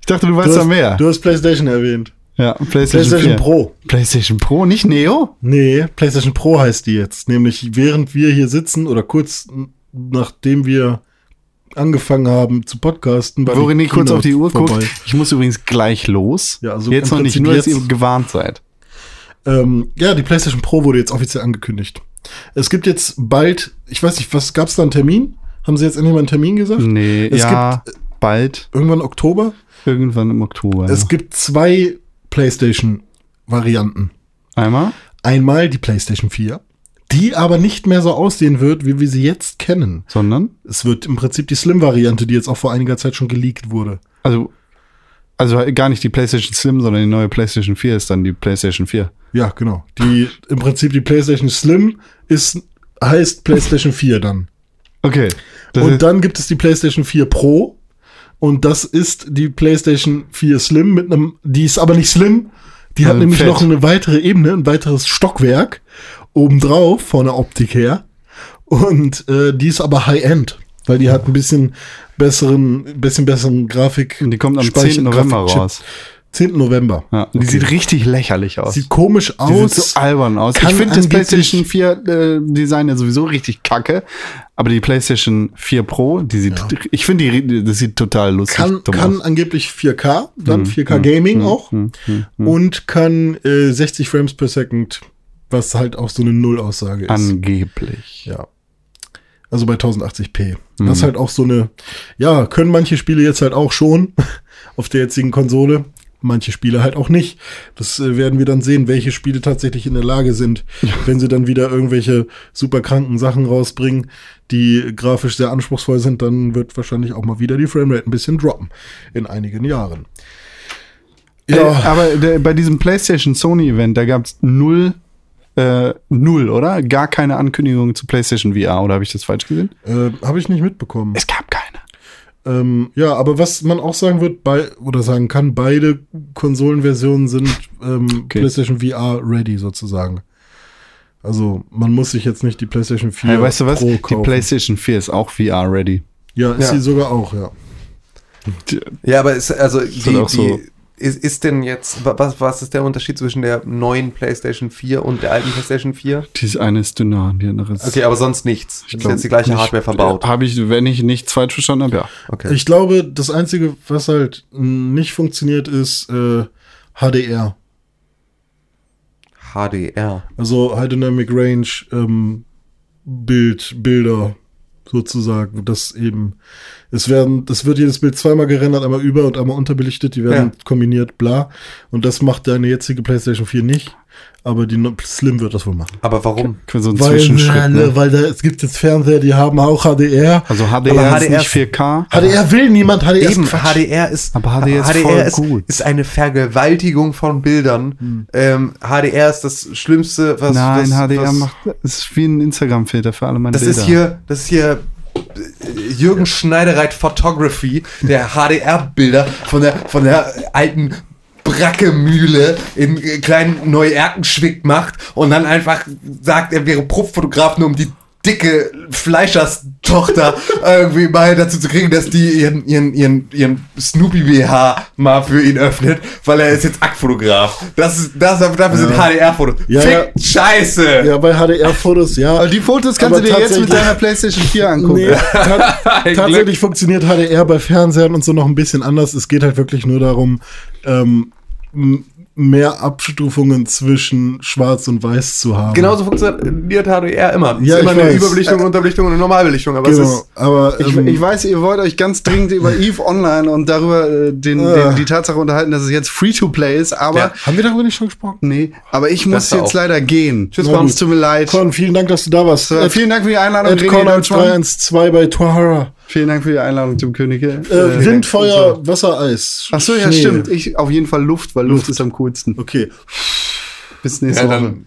Ich dachte, du weißt Du da hast, mehr. du hast PlayStation erwähnt. Ja, PlayStation, PlayStation 4. Pro. PlayStation Pro, nicht Neo? Nee, PlayStation Pro heißt die jetzt. Nämlich während wir hier sitzen oder kurz nachdem wir angefangen haben zu podcasten. war Wo die René kurz auf die Uhr vorbei. guckt. Ich muss übrigens gleich los. Ja, also jetzt noch nicht, nur dass jetzt- ihr gewarnt seid. Ähm, ja, die PlayStation Pro wurde jetzt offiziell angekündigt. Es gibt jetzt bald, ich weiß nicht, was gab's da einen Termin? Haben sie jetzt endlich mal einen Termin gesagt? Nee, es ja, gibt bald, irgendwann Oktober. irgendwann im Oktober. Es ja. gibt zwei PlayStation-Varianten. Einmal? Einmal die PlayStation 4, die aber nicht mehr so aussehen wird, wie wir sie jetzt kennen. Sondern? Es wird im Prinzip die Slim-Variante, die jetzt auch vor einiger Zeit schon geleakt wurde. Also, also gar nicht die PlayStation Slim, sondern die neue PlayStation 4 ist dann die PlayStation 4. Ja, genau. Die im Prinzip die PlayStation Slim ist heißt PlayStation 4 dann. Okay. Und dann gibt es die PlayStation 4 Pro und das ist die PlayStation 4 Slim mit einem die ist aber nicht slim, die hat Also nämlich fett. noch eine weitere Ebene, ein weiteres Stockwerk obendrauf von der Optik her und äh, die ist aber High End, weil die hat ein bisschen besseren bisschen besseren Grafik die kommt am Speicher- 10. November raus. 10. November. Ja, die Okay. sieht richtig lächerlich aus. Sieht komisch Die sieht aus. so albern aus. Ich finde das PlayStation 4 äh, Design ja sowieso richtig kacke. Aber die PlayStation 4 Pro, die sieht, ich finde die, das sieht total lustig kann, kann aus. angeblich 4K, Hm, dann 4K Gaming auch und kann äh, 60 Frames per Second, was halt auch so eine Null-Aussage ist. Angeblich. ja. Also bei 1080p. Hm. Das ist halt auch so eine, ja, können manche Spiele jetzt halt auch schon auf der jetzigen Konsole. Manche Spiele halt auch nicht. Das äh, werden wir dann sehen, welche Spiele tatsächlich in der Lage sind, wenn sie dann wieder irgendwelche super kranken Sachen rausbringen, die grafisch sehr anspruchsvoll sind, dann wird wahrscheinlich auch mal wieder die Framerate ein bisschen droppen in einigen Jahren. Äh, aber der, bei diesem PlayStation Sony Event, da gab es null, äh, null, oder? Gar keine Ankündigung zu PlayStation VR, oder habe ich das falsch gesehen? Äh, Habe ich nicht mitbekommen. Es gab. Ähm, ja, aber was man auch sagen wird, bei, oder sagen kann, beide Konsolenversionen sind ähm, Okay. PlayStation VR ready sozusagen. Also man muss sich jetzt nicht die PlayStation 4 Hey, weißt du was? Pro Die kaufen. PlayStation 4 ist auch VR ready. ja, ist Ja. sie sogar auch, ja. Ja, aber ist, also, die, auch so- die, ist, ist denn jetzt, wa- was, was ist der Unterschied zwischen der neuen PlayStation 4 und der alten PlayStation 4? Die eine ist dünner, die andere ist. Okay, aber sonst nichts. ist glaub jetzt die gleiche nicht- Hardware verbaut. Habe ich, wenn ich nichts falsch verstanden habe, ja. Okay. Ich glaube, das Einzige, was halt nicht funktioniert, ist äh, HDR. HDR. Also High Dynamic Range ähm, Bild, Bilder sozusagen. Das eben, es werden, das wird jedes Bild zweimal gerendert, einmal über und einmal unterbelichtet, die werden Ja. kombiniert, bla. Und das macht deine jetzige PlayStation 4 nicht. Aber die Slim wird das wohl machen. Aber warum? So ein Weil, Zwischenschritt. Ne? weil da, es gibt jetzt Fernseher, die haben auch HDR. Also HDR Aber ist HDR nicht 4K. HDR will niemand, HDR Eben, ist Quatsch. HDR ist, Aber HDR ist voll ist, gut. ist eine Vergewaltigung von Bildern. Ähm, HDR ist das Schlimmste, was Nein, was, HDR was, macht, ist wie ein Instagram-Filter für alle meine Das Bilder. ist hier, das ist hier äh, Jürgen Schneidereit Photography, der HDR-Bilder von der, von der alten Brackemühle in kleinen Neuerkenschwick macht und dann einfach sagt, er wäre Profotograf, nur um die dicke Fleischerstochter irgendwie mal dazu zu kriegen, dass die ihren, ihren, ihren, ihren Snoopy BH mal für ihn öffnet, weil er ist jetzt Aktfotograf. Das ist, das, dafür sind HDR-Fotos. Ja, Fick ja. Scheiße! Ja, bei HDR-Fotos, ja. Aber die Fotos kannst Aber du dir jetzt mit deiner PlayStation 4 angucken. Nee, tatsächlich Glück. funktioniert HDR bei Fernsehern und so noch ein bisschen anders. Es geht halt wirklich nur darum, ähm, mehr Abstufungen zwischen Schwarz und Weiß zu haben. Genauso funktioniert HDR immer. Es Ja, ist immer ich eine weiß. Überbelichtung, Unterbelichtung und eine Normalbelichtung. Aber es Genau. ist, Aber Ich, ähm, ich weiß, ihr wollt euch ganz dringend über EVE Online und darüber äh, den, Äh. den, die Tatsache unterhalten, dass es jetzt Free-to-Play ist, aber Ja. haben wir darüber nicht schon gesprochen? nee, aber ich muss jetzt auch. leider gehen. Tschüss, Con. Es tut mir leid. Con, vielen Dank, dass du da warst. Äh, vielen Dank für die Einladung, René Con Deutschmann. 1312 bei Tohara. Vielen Dank für die Einladung, Tim Königke. Äh, Wind, Feuer, Wasser, Eis. Ach so, ja, Schnee. stimmt. Ich auf jeden Fall Luft, weil Luft, ist am coolsten. Okay. Bis nächste ja, Woche. dann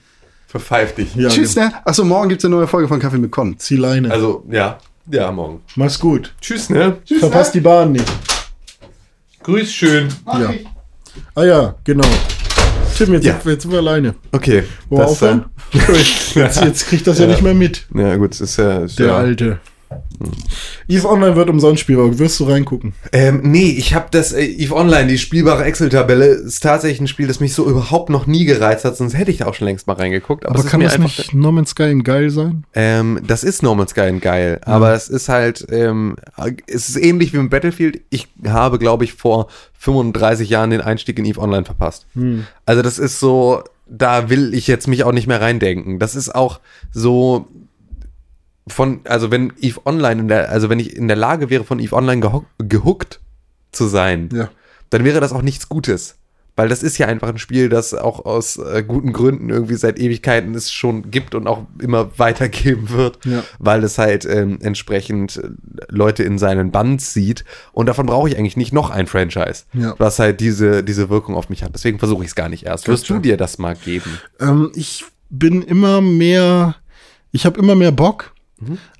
verpfeif dich. Ja, Tschüss, ne? Achso, morgen gibt's eine neue Folge von Kaffee mit Con. Zieh Leine. Also, ja. Ja, morgen. Mach's gut. Tschüss, ne? Verpasst die Bahn nicht. Grüß schön. Ja. Ah ja, genau. Tim, jetzt, Ja. sind, wir- jetzt sind wir alleine. Okay. Wollen wir aufhören? Jetzt, jetzt kriegt das ja, nicht mehr mit, äh, ja, gut, es ist ja. Ist der ja Alte. EVE Online wird umsonst spielbar. Wirst du reingucken? Ähm, nee, ich habe das äh, EVE Online, die spielbare Excel-Tabelle, ist tatsächlich ein Spiel, das mich so überhaupt noch nie gereizt hat, sonst hätte ich da auch schon längst mal reingeguckt. Aber ist kann das nicht No Man's Sky in geil sein? Ähm, das ist No Man's Sky in geil, aber es ist halt, ähm, es ist ähnlich wie im Battlefield. Ich habe, glaube ich, vor 35 Jahren den Einstieg in EVE Online verpasst. Also das ist so, da will ich jetzt mich auch nicht mehr reindenken. Das ist auch so von, also wenn EVE Online, in der, also wenn ich in der Lage wäre, von EVE Online geho gehuckt zu sein, Ja. dann wäre das auch nichts Gutes. Weil das ist ja einfach ein Spiel, das auch aus äh, guten Gründen irgendwie seit Ewigkeiten es schon gibt und auch immer weitergeben wird, Ja. weil es halt ähm, entsprechend äh, Leute in seinen Band sieht. Und davon brauche ich eigentlich nicht noch ein Franchise, Ja. was halt diese, diese Wirkung auf mich hat. Deswegen versuche ich es gar nicht erst. Wirst du dir das mal geben? Ähm, ich bin immer mehr, ich habe immer mehr Bock.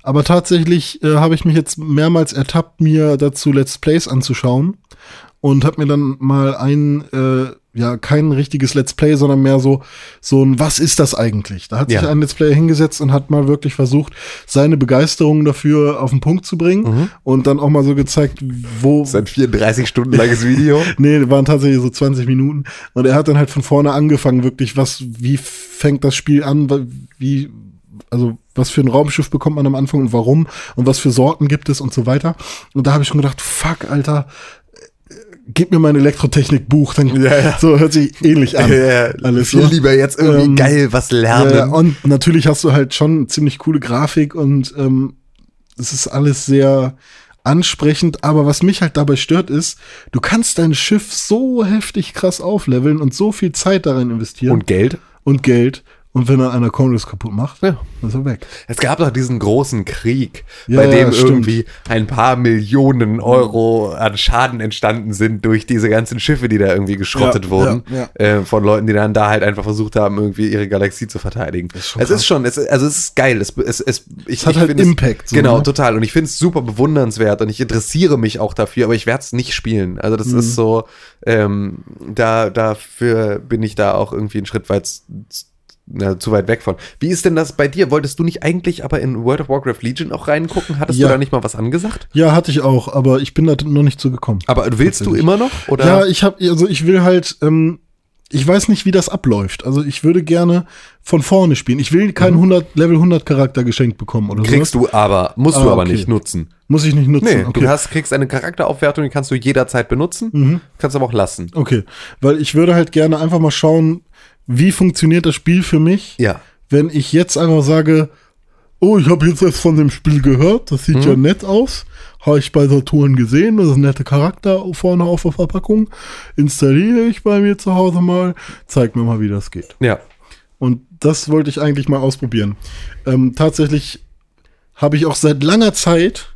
Aber tatsächlich äh, habe ich mich jetzt mehrmals ertappt, mir dazu Let's Plays anzuschauen und habe mir dann mal ein, äh, ja, kein richtiges Let's Play, sondern mehr so, so ein, was ist das eigentlich? Da hat sich Ja. ein Let's Player hingesetzt und hat mal wirklich versucht, seine Begeisterung dafür auf den Punkt zu bringen und dann auch mal so gezeigt, wo, Das ist ein 34 Stunden langes Video. Nee, waren tatsächlich so 20 Minuten. Und er hat dann halt von vorne angefangen, wirklich, was, wie fängt das Spiel an, wie, also was für ein Raumschiff bekommt man am Anfang und warum und was für Sorten gibt es und so weiter. Und da habe ich schon gedacht, fuck, Alter, äh, gib mir mein Elektrotechnik-Buch, dann Ja, ja. so hört sich ähnlich an. Alles viel so. lieber jetzt irgendwie Ähm, geil was lernen. Ja, ja, und natürlich hast du halt schon ziemlich coole Grafik und ähm, es ist alles sehr ansprechend, aber was mich halt dabei stört ist, du kannst dein Schiff so heftig krass aufleveln und so viel Zeit darin investieren Und Geld? und Geld und wenn dann einer es kaputt macht, Ja. dann ist er weg. Es gab doch diesen großen Krieg, Ja, bei ja, dem stimmt. irgendwie ein paar Millionen Euro an Schaden entstanden sind durch diese ganzen Schiffe, die da irgendwie geschrottet Ja, wurden. ja, Äh, von Leuten, die dann da halt einfach versucht haben, irgendwie ihre Galaxie zu verteidigen. schon es krass. ist schon, es, also es ist geil. Es, es, es, ich, Es hat ich halt Impact, so, genau, ne? total. Und ich finde es super bewundernswert und ich interessiere mich auch dafür, aber ich werde es nicht spielen. Also das Mhm. ist so, ähm, da, dafür bin ich da auch irgendwie einen Schritt weit na, zu weit weg von. Wie ist denn das bei dir? Wolltest du nicht eigentlich aber in World of Warcraft Legion auch reingucken? Hattest Ja. du da nicht mal was angesagt? Ja, hatte ich auch, aber ich bin da noch nicht zugekommen. Aber willst du immer noch? Oder? Ja, ich habe also ich will halt ähm, ich weiß nicht, wie das abläuft. Also ich würde gerne von vorne spielen. Ich will keinen 100 Level 100 Charakter geschenkt bekommen oder Mhm. Kriegst so. du aber, musst du Ah, aber okay. nicht nutzen. Muss ich nicht nutzen. Nee, okay. du hast, kriegst eine Charakteraufwertung, die kannst du jederzeit benutzen, Mhm. kannst aber auch lassen. Okay, weil ich würde halt gerne einfach mal schauen, wie funktioniert das Spiel für mich, Ja. wenn ich jetzt einfach sage, oh, ich habe jetzt erst von dem Spiel gehört, das sieht ja nett aus, habe ich bei Saturn gesehen, das ist ein netter Charakter vorne auf der Verpackung, installiere ich bei mir zu Hause mal, zeig mir mal, wie das geht. Ja. Und das wollte ich eigentlich mal ausprobieren. Ähm, tatsächlich habe ich auch seit langer Zeit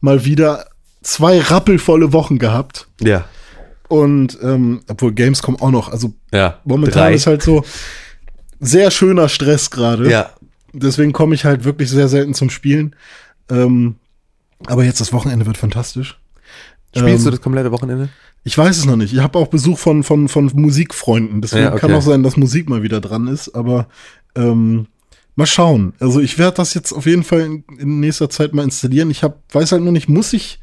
mal wieder zwei rappelvolle Wochen gehabt. Ja. Und ähm, obwohl Gamescom auch noch, also Ja. momentan Drei. ist halt so sehr schöner Stress gerade. Ja. Deswegen komme ich halt wirklich sehr selten zum Spielen. Ähm, aber jetzt das Wochenende wird fantastisch. Spielst Ähm, du das komplette Wochenende? Ich weiß es noch nicht. Ich habe auch Besuch von, von, von Musikfreunden. Deswegen Ja, okay. kann auch sein, dass Musik mal wieder dran ist. Aber ähm, mal schauen. Also ich werde das jetzt auf jeden Fall in, in nächster Zeit mal installieren. Ich hab, weiß halt nur nicht, muss ich,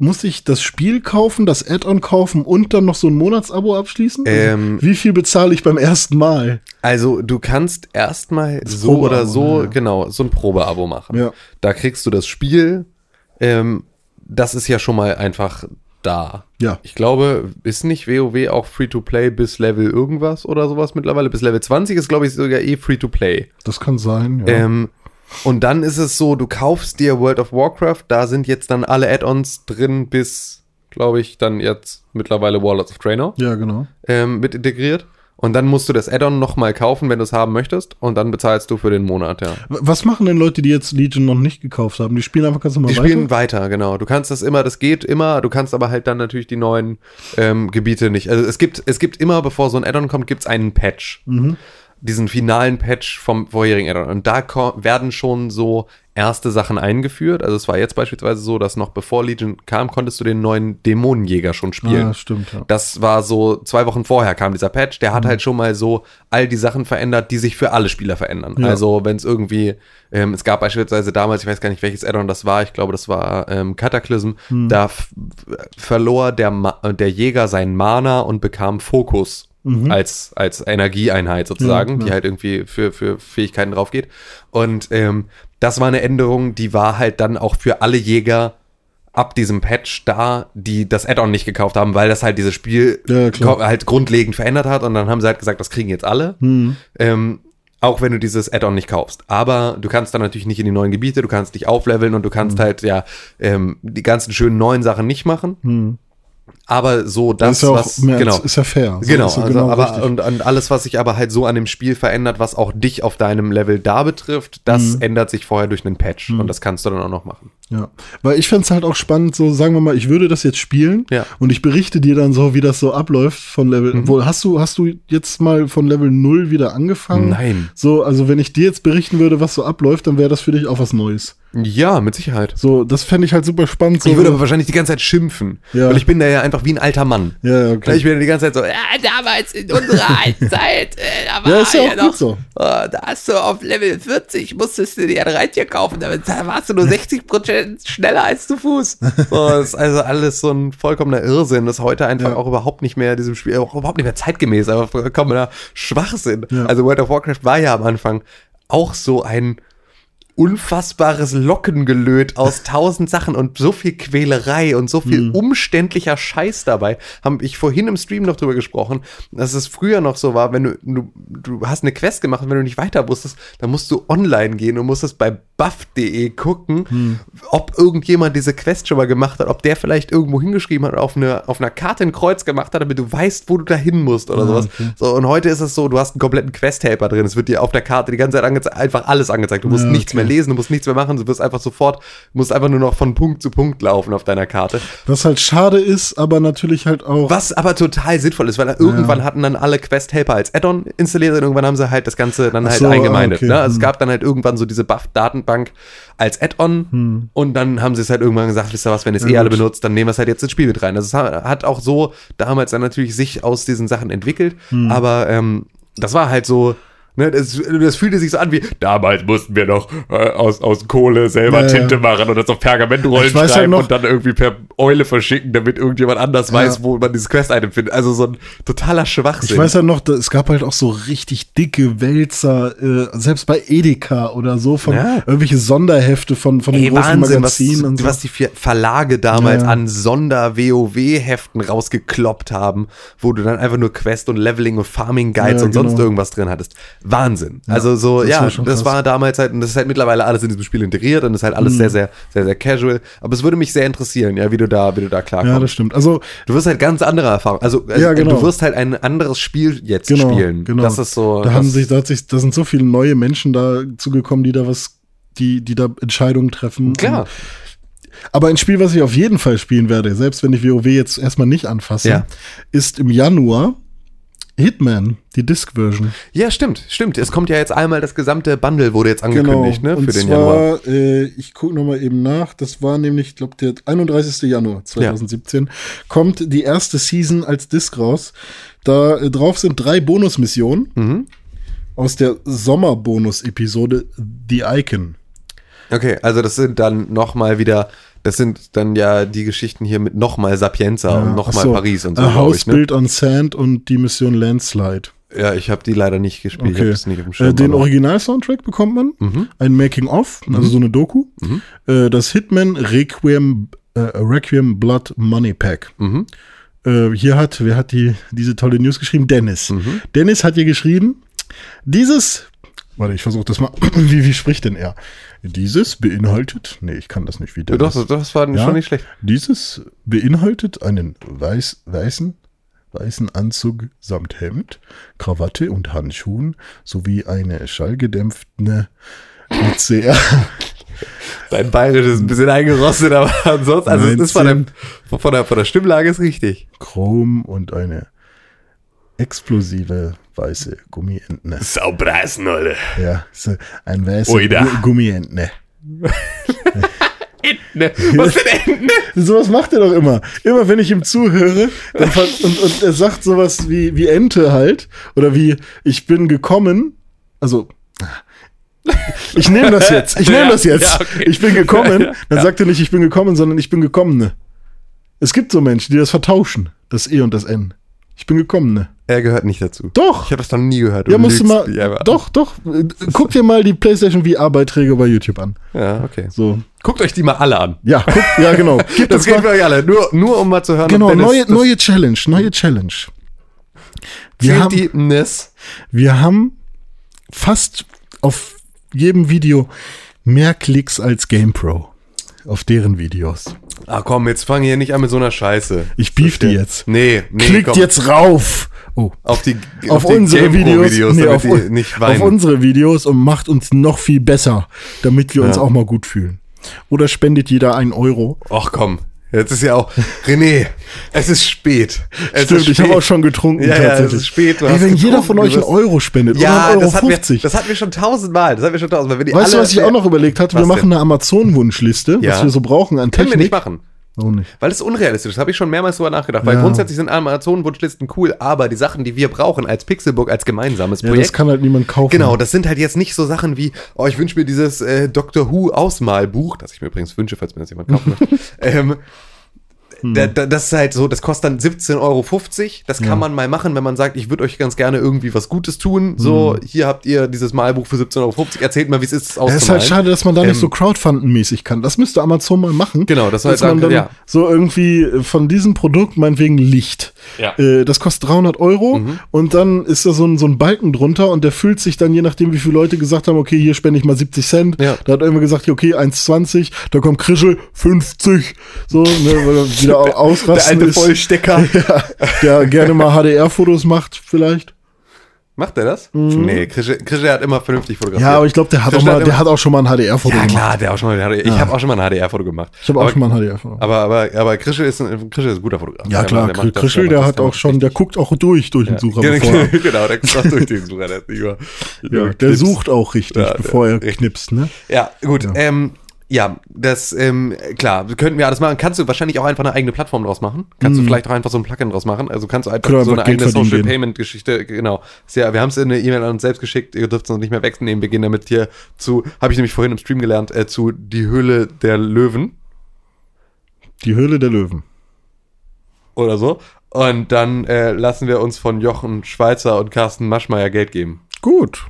muss ich das Spiel kaufen, das Add-on kaufen und dann noch so ein Monatsabo abschließen? Also, Ähm, wie viel bezahle ich beim ersten Mal? Also du kannst erstmal so oder so, ja. genau, so ein Probeabo machen. Ja. Da kriegst du das Spiel, ähm, das ist ja schon mal einfach da. Ja. Ich glaube, ist nicht WoW auch Free-to-Play bis Level irgendwas oder sowas mittlerweile? Bis Level 20 ist, glaube ich, sogar eh Free-to-Play. Das kann sein, ja. Ähm, und dann ist es so, du kaufst dir World of Warcraft, da sind jetzt dann alle Add-ons drin bis, glaube ich, dann jetzt mittlerweile Warlords of Draenor ja, genau. ähm, mit integriert. Und dann musst du das Add-on nochmal kaufen, wenn du es haben möchtest. Und dann bezahlst du für den Monat, ja. Was machen denn Leute, die jetzt Legion noch nicht gekauft haben? Die spielen einfach ganz normal Die spielen weiter, genau. Du kannst das immer, das geht immer. Du kannst aber halt dann natürlich die neuen ähm, Gebiete nicht. Also es gibt, es gibt immer, bevor so ein Add-on kommt, gibt's einen Patch. Diesen finalen Patch vom vorherigen Add-on. Und da werden schon so erste Sachen eingeführt. Also es war jetzt beispielsweise so, dass noch bevor Legion kam, konntest du den neuen Dämonenjäger schon spielen. Ah, stimmt, ja. Das war so, zwei Wochen vorher kam dieser Patch, der Mhm. hat halt schon mal so all die Sachen verändert, die sich für alle Spieler verändern. Ja. Also wenn es irgendwie, ähm, es gab beispielsweise damals, ich weiß gar nicht, welches Addon das war, ich glaube, das war ähm, Cataclysm, Mhm. da verlor der, Ma der Jäger seinen Mana und bekam Fokus. Als, als Energieeinheit sozusagen, Mhm. Ja, die halt irgendwie für, für Fähigkeiten drauf geht. Und ähm, das war eine Änderung, die war halt dann auch für alle Jäger ab diesem Patch da, die das Add-on nicht gekauft haben, weil das halt dieses Spiel Ja, halt grundlegend verändert hat und dann haben sie halt gesagt, das kriegen jetzt alle. Mhm. Ähm, auch wenn du dieses Add-on nicht kaufst. Aber du kannst dann natürlich nicht in die neuen Gebiete, du kannst dich aufleveln und du kannst Mhm. halt ja ähm, die ganzen schönen neuen Sachen nicht machen. Aber so das, ist ja auch was genau. ist ja fair. So Genau, ist ja also, aber richtig. und, und alles, was sich aber halt so an dem Spiel verändert, was auch dich auf deinem Level da betrifft, das Mhm. ändert sich vorher durch einen Patch und das kannst du dann auch noch machen. Ja, weil ich fänd's halt auch spannend, so sagen wir mal, ich würde das jetzt spielen Ja. und ich berichte dir dann so, wie das so abläuft von Level. Mhm. Wohl, hast du, hast du jetzt mal von Level 0 wieder angefangen? Nein. So, also wenn ich dir jetzt berichten würde, was so abläuft, dann wäre das für dich auch was Neues. Ja, mit Sicherheit. So, das fände ich halt super spannend. So, Ich würde aber wahrscheinlich die ganze Zeit schimpfen, Ja. weil ich bin da ja einfach wie ein alter Mann. ja, ja, okay. Ich bin die ganze Zeit so, ja, damals in unserer Zeit, äh, da war Ja, ist ja auch gut so. Oh, da hast du auf Level 40, musstest du dir ein Reittier kaufen, damit da warst du nur 60% schneller als zu Fuß. Oh, das ist also alles so ein vollkommener Irrsinn, das heute einfach Ja. auch überhaupt nicht mehr diesem Spiel, auch überhaupt nicht mehr zeitgemäß, aber vollkommener Schwachsinn. Ja. Also World of Warcraft war ja am Anfang auch so ein unfassbares Lockengelöt aus tausend Sachen und so viel Quälerei und so viel umständlicher Scheiß dabei. Haben ich vorhin im Stream noch drüber gesprochen, dass es früher noch so war, wenn du, du, du hast eine Quest gemacht und wenn du nicht weiter wusstest, dann musst du online gehen und musstest bei buff.de gucken, ob irgendjemand diese Quest schon mal gemacht hat, ob der vielleicht irgendwo hingeschrieben hat oder auf, eine, auf einer Karte ein Kreuz gemacht hat, damit du weißt, wo du da hin musst oder sowas. So, und heute ist es so, du hast einen kompletten Quest-Helper drin. Es wird dir auf der Karte die ganze Zeit angezeigt, einfach alles angezeigt. Du musst Ja, nichts okay. mehr lesen, du musst nichts mehr machen, du wirst einfach sofort, du musst einfach nur noch von Punkt zu Punkt laufen auf deiner Karte. Was halt schade ist, aber natürlich halt auch. Was aber total sinnvoll ist, weil irgendwann hatten dann alle Quest-Helper als Add-on installiert und irgendwann haben sie halt das Ganze dann Ach halt so, eingemeindet. okay. Ne? Also es Hm. gab dann halt irgendwann so diese Buff-Datenbank als Add-on Hm. und dann haben sie es halt irgendwann gesagt, wisst ihr was, wenn ihr es eh alle benutzt, dann nehmen wir es halt jetzt ins Spiel mit rein. Also es ha- hat auch so damals dann natürlich sich aus diesen Sachen entwickelt, Hm. aber ähm, das war halt so, ne, das, das fühlte sich so an wie, damals mussten wir noch äh, aus, aus Kohle selber Ja, ja. Tinte machen und das auf Pergamentrollen halt schreiben noch- und dann irgendwie per Eule verschicken, damit irgendjemand anders Ja. weiß, wo man dieses Quest-Item findet. Also so ein totaler Schwachsinn. Ich weiß ja noch, da- es gab halt auch so richtig dicke Wälzer, äh, selbst bei Edeka oder so, von Ja. irgendwelche Sonderhefte von, von den Ey, großen Wahnsinn, was, Magazinen und so. was die Verlage damals Ja, ja. an Sonder-WoW-Heften rausgekloppt haben, wo du dann einfach nur Quest und Leveling und Farming-Guides Ja, und sonst genau. irgendwas drin hattest. Wahnsinn. also so, das ja, war das war damals halt, und das ist halt mittlerweile alles in diesem Spiel integriert und das ist halt Mhm. alles sehr, sehr, sehr, sehr casual. Aber es würde mich sehr interessieren, ja, wie du da, wie du da klarkommst. ja, das stimmt. Also, Du wirst halt ganz andere Erfahrungen. Also, also Ja, genau. du wirst halt ein anderes Spiel jetzt genau, spielen. genau. Das ist so. Da haben sich, da hat sich, da sind so viele neue Menschen da zugekommen, die da was, die, die da Entscheidungen treffen. Klar. Aber ein Spiel, was ich auf jeden Fall spielen werde, selbst wenn ich WoW jetzt erstmal nicht anfasse, Ja. ist im Januar Hitman, die Disc-Version. Ja, stimmt, stimmt. Es kommt ja jetzt einmal das gesamte Bundle wurde jetzt angekündigt, ne, Genau. Und für den Januar. zwar, Äh, ich gucke nochmal eben nach, das war nämlich, ich glaube, der 31. Januar 2017, kommt die erste Season als Disc raus. Da äh, drauf sind drei Bonusmissionen Mhm. aus der Sommerbonus-Episode The Icon. Okay, also das sind dann nochmal wieder, das sind dann ja die Geschichten hier mit nochmal Sapienza und nochmal so, Paris und so, A glaub House ich, ne? Built on Sand und die Mission Landslide. Ja, ich habe die leider nicht gespielt. Okay. nicht Schirm. Äh, den Mhm. Original-Soundtrack bekommt man, ein Making-of, also so eine Doku. Äh, das Hitman Requiem, äh, Requiem Blood Money Pack. Mhm. Äh, hier hat, wer hat die, diese tolle News geschrieben? Dennis. Mhm. Dennis hat hier geschrieben, dieses, warte, ich versuche das mal, wie, wie spricht denn er? Dieses beinhaltet, nee, ich kann das nicht wie Ja, Dennis. Doch, das war Ja. schon nicht schlecht. Dieses beinhaltet einen weiß, weißen, weißen Anzug samt Hemd, Krawatte und Handschuhen sowie eine schallgedämpfte sehr Dein Bayerisch ist ein bisschen eingerostet, aber ansonsten, also es ist von der, 19. von der, von der Stimmlage ist richtig. Chrom und eine explosive weiße Gummientne. Saupreisen, Alter. Ja, so ein weißer. Gu- Gummientne. Ne, was sind Enten? Sowas macht er doch immer. Immer wenn ich ihm zuhöre dann und, und er sagt sowas wie, wie Ente halt oder wie ich bin gekommen. Also ich nehme das jetzt. Ich nehme Ja, das jetzt. ja, okay. Ich bin gekommen. Ja, ja. Dann sagt er nicht, ich bin gekommen, sondern ich bin gekommene. Es gibt so Menschen, die das vertauschen, das E und das N. Ich bin gekommene. Er gehört nicht dazu. Doch. Ich habe das noch nie gehört. Ja, Du musst du mal. Doch, doch. Guck dir mal die PlayStation VR-Beiträge bei YouTube an. Ja, okay. So. Guckt euch die mal alle an. Ja, ja, genau. Gib Das geht für euch alle. Nur, nur um mal zu hören. Genau, neue, neue Challenge, neue Challenge. Wir haben, wir haben fast auf jedem Video mehr Klicks als GamePro. Auf deren Videos. Ah, komm, jetzt fang hier nicht an mit so einer Scheiße. Ich beef die jetzt. Nee, nee, Klickt komm. jetzt rauf! Oh. auf die, Auf, die unsere GamePro Videos, nee, damit auf, un- auf unsere Videos und macht uns noch viel besser, damit wir uns Ja. auch mal gut fühlen. Oder spendet jeder einen Euro. Ach komm, jetzt ist ja auch. René, es ist spät. Es Stimmt, ist ich habe spät. auch schon getrunken. Ja, ja, es ist spät, Ey, wenn jeder von euch einen Euro spendet Ja, oder einen Euro das hatten, wir, 50. das hatten wir schon tausendmal. Das hatten wir schon tausendmal. Weißt du, was ich auch noch überlegt hatte? Wir Was machen denn? eine Amazon-Wunschliste, was Ja. wir so brauchen an Können wir Technik. nicht machen. Warum nicht? Weil es unrealistisch ist, habe ich schon mehrmals drüber nachgedacht. Weil Ja. grundsätzlich sind Amazon-Wunschlisten cool, aber die Sachen, die wir brauchen als Pixelbook, als gemeinsames Ja, Projekt, das kann halt niemand kaufen. Genau, das sind halt jetzt nicht so Sachen wie, oh, ich wünsche mir dieses äh, Doctor Who Ausmalbuch, das ich mir übrigens wünsche, falls mir das jemand kaufen möchte. ähm, da, da, das ist halt so, das kostet dann 17,50 Euro. Das kann Ja. man mal machen, wenn man sagt, ich würde euch ganz gerne irgendwie was Gutes tun. So, hier habt ihr dieses Malbuch für 17,50 Euro. Erzählt mal, wie es ist, es ist halt schade, dass man da nicht Ähm, so Crowdfunding-mäßig kann. Das müsste Amazon mal machen. Genau, das sagen, man dann ja. so irgendwie von diesem Produkt, meinetwegen Licht. Ja. Äh, das kostet 300 Euro und dann ist da so ein, so ein Balken drunter und der füllt sich dann, je nachdem, wie viele Leute gesagt haben, okay, hier spende ich mal 70 Cent. Ja. Da hat irgendwer gesagt, okay, 1,20. Da kommt Krischel, 50. So, ne, weil er wieder au- der ausrasten alte ist. Vollstecker. Ja, der gerne mal HDR-Fotos macht, vielleicht. Macht er das? Nee, Krische, Krische hat immer vernünftig fotografiert. Mhm. Ja, aber ich glaube, der hat auch mal, hat der hat auch schon mal ein HDR-Foto Ja, gemacht. klar, der auch schon mal, ich habe auch schon mal ein HDR-Foto gemacht. Ich habe auch schon mal ein HDR-Foto. Aber, aber, aber Krische ist ein, Krische ist ein guter Fotograf. Ja, Der klar, der macht das- Krischel, der macht hat auch schon, der guckt auch durch, durch den Sucher. Ja, bevor er- genau, der guckt auch durch den Sucher. Der, ist Ja, der sucht auch richtig, Ja, bevor der- er knipst, ne? Ja, gut. Ja, ähm, ja das, ähm, klar, könnten wir alles machen. Kannst du wahrscheinlich auch einfach eine eigene Plattform draus machen. Kannst du vielleicht auch einfach so ein Plugin draus machen. Also kannst du einfach. Können so eine eigene Geld Social. Payment Geschichte, genau. Ja, wir haben es in eine E-Mail an uns selbst geschickt. Ihr dürft es uns nicht mehr wegnehmen. Wir gehen damit hier zu, habe ich nämlich vorhin im Stream gelernt, äh, zu Die Höhle der Löwen Die Höhle der Löwen. oder so. Und dann äh, lassen wir uns von Jochen Schweizer und Carsten Maschmeyer Geld geben. Gut.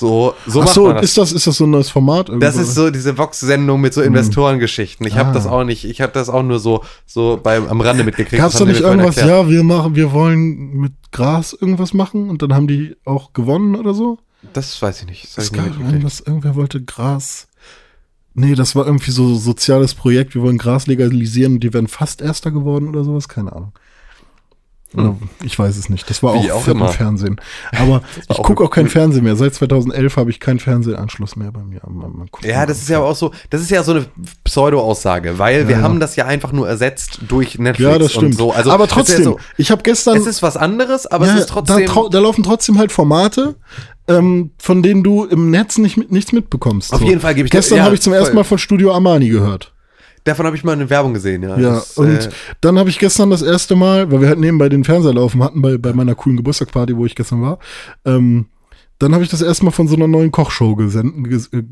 So, so Ach macht so, man das. ist das, ist das so ein neues Format? Das ist so diese Vox-Sendung mit so Investorengeschichten. Ich habe Ah. das auch nicht, ich habe das auch nur so, so beim, am Rande mitgekriegt. Gab's da nicht irgendwas, ja, wir machen, wir wollen mit Gras irgendwas machen und dann haben die auch gewonnen oder so? Das weiß ich nicht. Das, Es gab irgendwas, irgendwer wollte Gras. Nee, das war irgendwie so soziales Projekt, wir wollen Gras legalisieren und die werden fast Erster geworden oder sowas, keine Ahnung. Oder Ich weiß es nicht. Das war Hm. Wie auch, auch im. Fernsehen. Aber ich gucke auch cool. Fernsehen mehr. Seit 2011 habe ich keinen Fernsehanschluss mehr bei mir. Ja, das ist ja auch so, das ist ja so eine Pseudo-Aussage, weil wir ja. haben das ja einfach nur ersetzt durch Netflix Ja, das stimmt. und so. Also, aber trotzdem, ja so, ich habe gestern. es ist was anderes, aber ja, es ist trotzdem. da, da laufen trotzdem halt Formate, ähm, von denen du im Netz nicht nichts mitbekommst. Auf jeden Fall gebe ich Gestern ja, habe ich zum ersten voll. Mal von Studio Armani gehört. Davon habe ich mal eine Werbung gesehen, ja. Ja, Das, und äh, dann habe ich gestern das erste Mal, weil wir halt nebenbei den Fernseher laufen hatten, bei, bei meiner coolen Geburtstagsparty, wo ich gestern war, ähm, dann habe ich das erste Mal von so einer neuen Kochshow gesendet. Ges äh,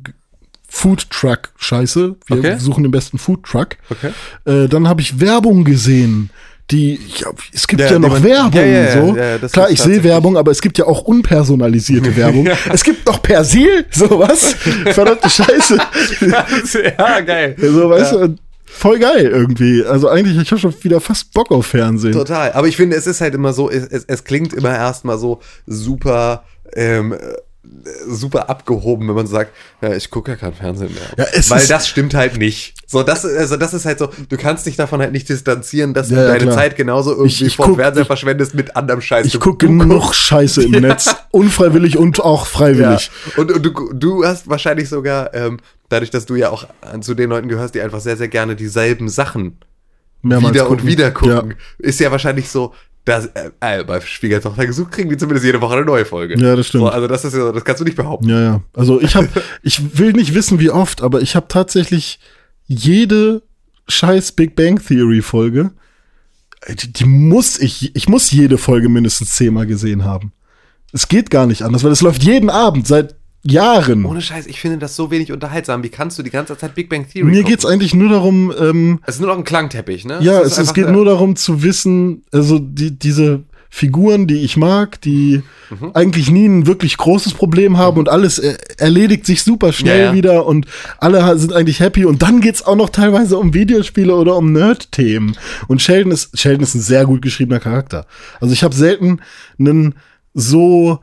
Food Truck Scheiße. Wir Okay. suchen den besten Food Truck. Okay. Äh, dann habe ich Werbung gesehen. Die, ja, es gibt Ja, ja, noch man- Werbung, ja, so. ja, Klar, ich sehe Werbung, aber es gibt ja auch unpersonalisierte Werbung. Es gibt noch Persil, sowas. Verdammte Scheiße. ja, geil. so, weißt du, voll geil irgendwie. Also eigentlich, ich habe schon wieder fast Bock auf Fernsehen. Total. Aber ich finde, es ist halt immer so, es, es, es klingt immer erstmal so super, ähm, äh, super abgehoben, wenn man sagt, ja, ich gucke ja kein Fernsehen mehr. Ja, Weil das stimmt halt nicht. So, das, also das ist halt so, du kannst dich davon halt nicht distanzieren, dass Ja, du deine klar. Zeit genauso irgendwie Ich- ich vor guck- Fernseher ich- verschwendest mit anderem Scheiß. Ich gucke genug Scheiße im Netz. Unfreiwillig und auch freiwillig. Und, und du, du hast wahrscheinlich sogar, ähm, dadurch, dass du ja auch zu den Leuten gehörst, die einfach sehr, sehr gerne dieselben Sachen Mehrmals wieder und gucken. wieder gucken, Ja. ist ja wahrscheinlich so, dass äh, äh, bei Schwiegertochter gesucht kriegen die zumindest jede Woche eine neue Folge. Ja, das stimmt. So, also das ist ja, das kannst du nicht behaupten. Ja, ja. Also ich habe, ich will nicht wissen, wie oft, aber ich habe tatsächlich jede scheiß Big Bang Theory Folge, äh, die, die muss ich, ich muss jede Folge mindestens zehnmal gesehen haben. Es geht gar nicht anders, weil es läuft jeden Abend seit Jahren. Ohne Scheiß, ich finde das so wenig unterhaltsam. Wie kannst du die ganze Zeit Big Bang Theory Mir gucken? geht's eigentlich nur darum, ähm, Es ist nur noch ein Klangteppich, ne? ja, es, es geht nur darum zu wissen, also die, diese Figuren, die ich mag, die Mhm. eigentlich nie ein wirklich großes Problem haben und alles äh, erledigt sich super schnell Ja, ja. wieder und alle sind eigentlich happy und dann geht's auch noch teilweise um Videospiele oder um Nerd-Themen. Und Sheldon ist, Sheldon ist ein sehr gut geschriebener Charakter. Also ich habe selten einen so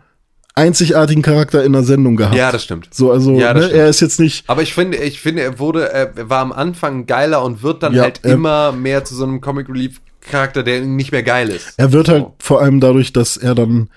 einzigartigen Charakter in einer Sendung gehabt. Ja, das stimmt. So, also Ja, ne, er ist jetzt nicht Aber ich finde, ich finde, er wurde, er war am Anfang geiler und wird dann Ja, halt er- immer mehr zu so einem Comic Relief Charakter, der nicht mehr geil ist. Er wird halt vor allem dadurch, dass er dann.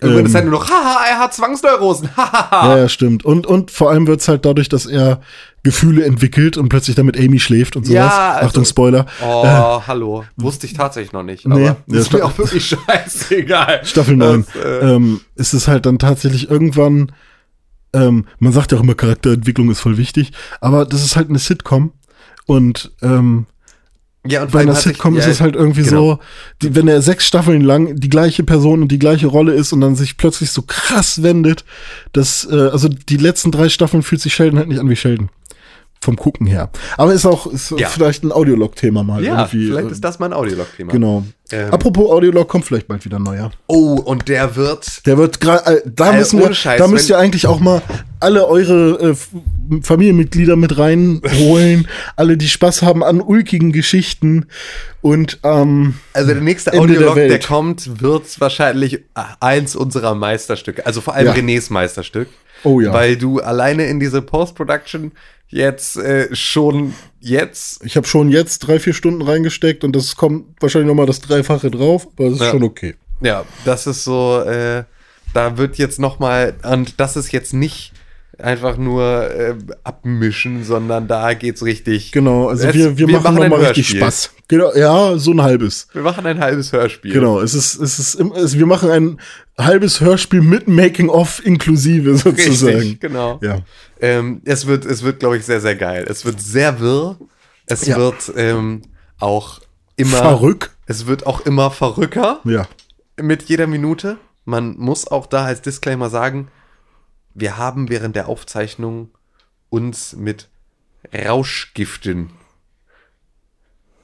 Irgendwann ist ähm, halt nur noch, haha, er hat Zwangsneurosen, hahaha. ja, ja, stimmt. Und, und vor allem wird's halt dadurch, dass er Gefühle entwickelt und plötzlich damit Amy schläft und sowas. Ja, also- Achtung, Spoiler. Oh, hallo. Wusste ich tatsächlich noch nicht. Nee. aber ist mir auch wirklich scheißegal. Staffel 9. Das, äh, ähm, ist es halt dann tatsächlich irgendwann, ähm, man sagt ja auch immer, Charakterentwicklung ist voll wichtig, aber das ist halt eine Sitcom und ähm, ja, und bei einer Sitcom ja, ist es halt irgendwie genau. so, die, wenn er sechs Staffeln lang die gleiche Person und die gleiche Rolle ist und dann sich plötzlich so krass wendet, dass, äh, also die letzten drei Staffeln fühlt sich Sheldon halt nicht an wie Sheldon. Vom Gucken her. Aber ist auch ist Ja. vielleicht ein Audiolog-Thema mal Ja, irgendwie. vielleicht äh, ist das mein Audiolog-Thema. Genau. Ähm. Apropos Audiolog, kommt vielleicht bald wieder ein neuer. Oh, und der wird. Der wird gerade, äh, da Äh, müssen wir, Scheiß, da müsst ihr eigentlich auch mal alle eure äh, Familienmitglieder mit reinholen, alle, die Spaß haben an ulkigen Geschichten und ähm, Also der nächste Ende der Audiolog, der, Welt. kommt, wird wahrscheinlich eins unserer Meisterstücke. Also vor allem Ja. Renés Meisterstück. Oh ja. Weil du alleine in diese Post-Production jetzt äh, schon jetzt. ich habe schon jetzt drei, vier Stunden reingesteckt und das kommt wahrscheinlich noch mal das Dreifache drauf, aber das ist Ja. schon okay. Ja, das ist so, äh, da wird jetzt noch mal und das ist jetzt nicht einfach nur äh, abmischen, sondern da geht's richtig. Genau, also Es- wir, wir, machen, noch ein mal richtig. Spaß. Genau, ja, so ein halbes. Wir machen ein halbes Hörspiel. Genau, es ist, es ist, es, wir machen ein halbes Hörspiel mit Making-of inklusive sozusagen. Richtig, genau. Ja. Ähm, es wird, es wird, glaube ich, sehr, sehr geil. Es wird sehr wirr. Es Ja. wird ähm, auch immer. Verrückt. Es wird auch immer verrückter Ja. mit jeder Minute. Man muss auch da als Disclaimer sagen, wir haben während der Aufzeichnung uns mit Rauschgiften.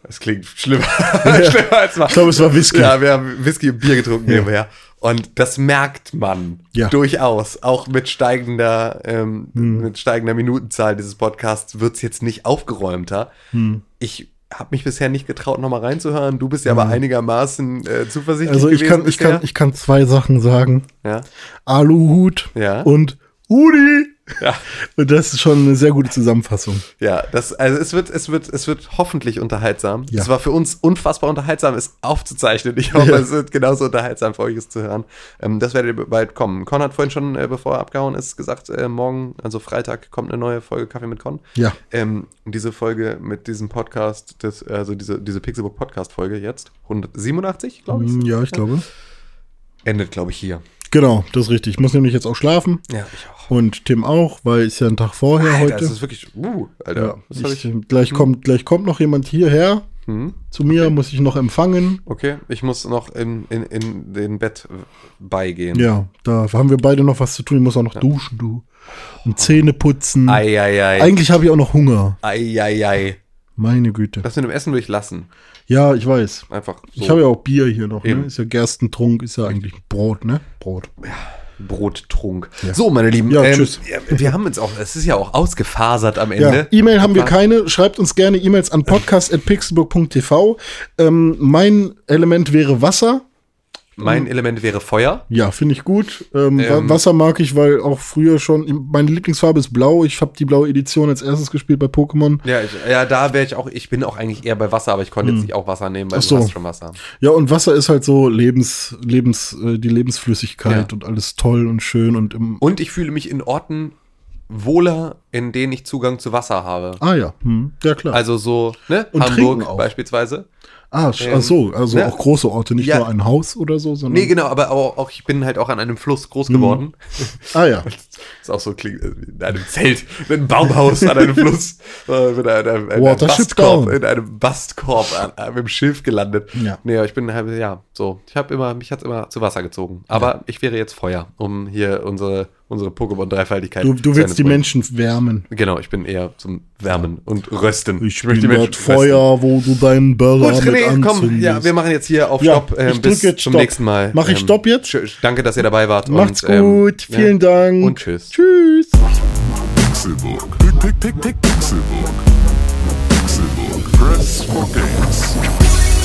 Das klingt schlimmer, schlimmer als man. Ich glaube, es war Whisky. Ja, wir haben Whisky und Bier getrunken nebenher. Und das merkt man Ja. durchaus. Auch mit steigender, ähm, Hm. mit steigender Minutenzahl dieses Podcasts wird's jetzt nicht aufgeräumter. Hm. Ich habe mich bisher nicht getraut, nochmal reinzuhören. Du bist ja aber einigermaßen äh, zuversichtlich Also ich kann, ich bisher. kann, ich kann zwei Sachen sagen. ja. Aluhut Ja. und Udi. Ja. Und das ist schon eine sehr gute Zusammenfassung. Ja, das, also es wird, es wird, es wird hoffentlich unterhaltsam. Ja. Es war für uns unfassbar unterhaltsam, es aufzuzeichnen. Ich hoffe, Ja. es wird genauso unterhaltsam für euch es zu hören. Ähm, das werdet ihr bald kommen. Con hat vorhin schon, äh, bevor er abgehauen ist, gesagt, äh, morgen, also Freitag, kommt eine neue Folge Kaffee mit Con. Ja. Ähm, und diese Folge mit diesem Podcast, das, also diese, diese Pixelbook Podcast Folge jetzt, 187, glaube ich, Ja, ich glaube. endet, glaube ich, hier. Genau, das ist richtig. Ich muss nämlich jetzt auch schlafen. Ja, ich auch. Und Tim auch, weil ist ja ein Tag vorher Alter, heute. das ist wirklich, uh, Alter. ja, ich, ich, gleich, kommt, gleich kommt noch jemand hierher hm? zu mir, muss ich noch empfangen. Okay, ich muss noch in, in, in den Bett beigehen. Ja, da haben wir beide noch was zu tun. Ich muss auch noch duschen, du. Und Zähne putzen. Eieiei. Eigentlich habe ich auch noch Hunger. Eieiei. Meine Güte. Das mit dem Essen durchlassen. Ja, ich weiß. Einfach so. Ich habe ja auch Bier hier noch. Ne? Ist ja Gerstentrunk, ist ja eigentlich Brot, ne? Brot. Brottrunk. So, meine Lieben. Ja, ähm, tschüss. ja, Wir haben jetzt auch, es ist ja auch ausgefasert am Ja, Ende. E-Mail haben wir keine. Schreibt uns gerne E-Mails an podcast.pixelburg.tv. Ähm, mein Element wäre Wasser. Mein Element wäre Feuer. Ja, finde ich gut. Ähm, Ähm. Wa- Wasser mag ich, weil auch früher schon. Meine Lieblingsfarbe ist blau. Ich habe die blaue Edition als erstes gespielt bei Pokémon. Ja, ich, ja da wäre ich auch, ich bin auch eigentlich eher bei Wasser, aber ich konnte jetzt nicht auch Wasser nehmen, weil Hm. Ach so. du hast schon Wasser. Ja, und Wasser ist halt so Lebens, Lebens, äh, die Lebensflüssigkeit Ja. und alles toll und schön und im. Und ich fühle mich in Orten wohler, in denen ich Zugang zu Wasser habe. Ah ja, hm, ja klar. Also so, ne? Und Hamburg beispielsweise. Ah, ähm, ach so, also ne? auch große Orte, nicht Ja. nur ein Haus oder so, sondern. Nee, genau, aber auch, auch ich bin halt auch an einem Fluss groß Mhm. geworden. Ah ja. ist auch so klingt äh, in einem Zelt, mit einem Baumhaus an einem Fluss, äh, mit einem, einem, einem Watership Bastkorb, in einem Bastkorb an, an, mit dem Schiff gelandet. Ja. Nee, ich bin halt, ja, so, ich habe immer, mich hat's immer zu Wasser gezogen. Aber ich wäre jetzt Feuer, um hier unsere, unsere Pokémon-Dreifaltigkeit Du, du willst die zu Menschen wärmen. Genau, ich bin eher zum Wärmen und Rösten. Ich möchte bin das Feuer, wo du deinen Burger Gut, mit René, komm, anzündest. ja, wir machen jetzt hier auf Ja, Stopp. ähm, ich bis jetzt zum Stopp. nächsten Mal. Mach ich Ähm, Stopp jetzt? Danke, dass ihr dabei wart. Macht's und, ähm, gut, ja. vielen Dank. Und tschüss. Tschüss. Pixelbook. Pick, pick, pick, pick, Pixelbook. Pixelbook. Press for games.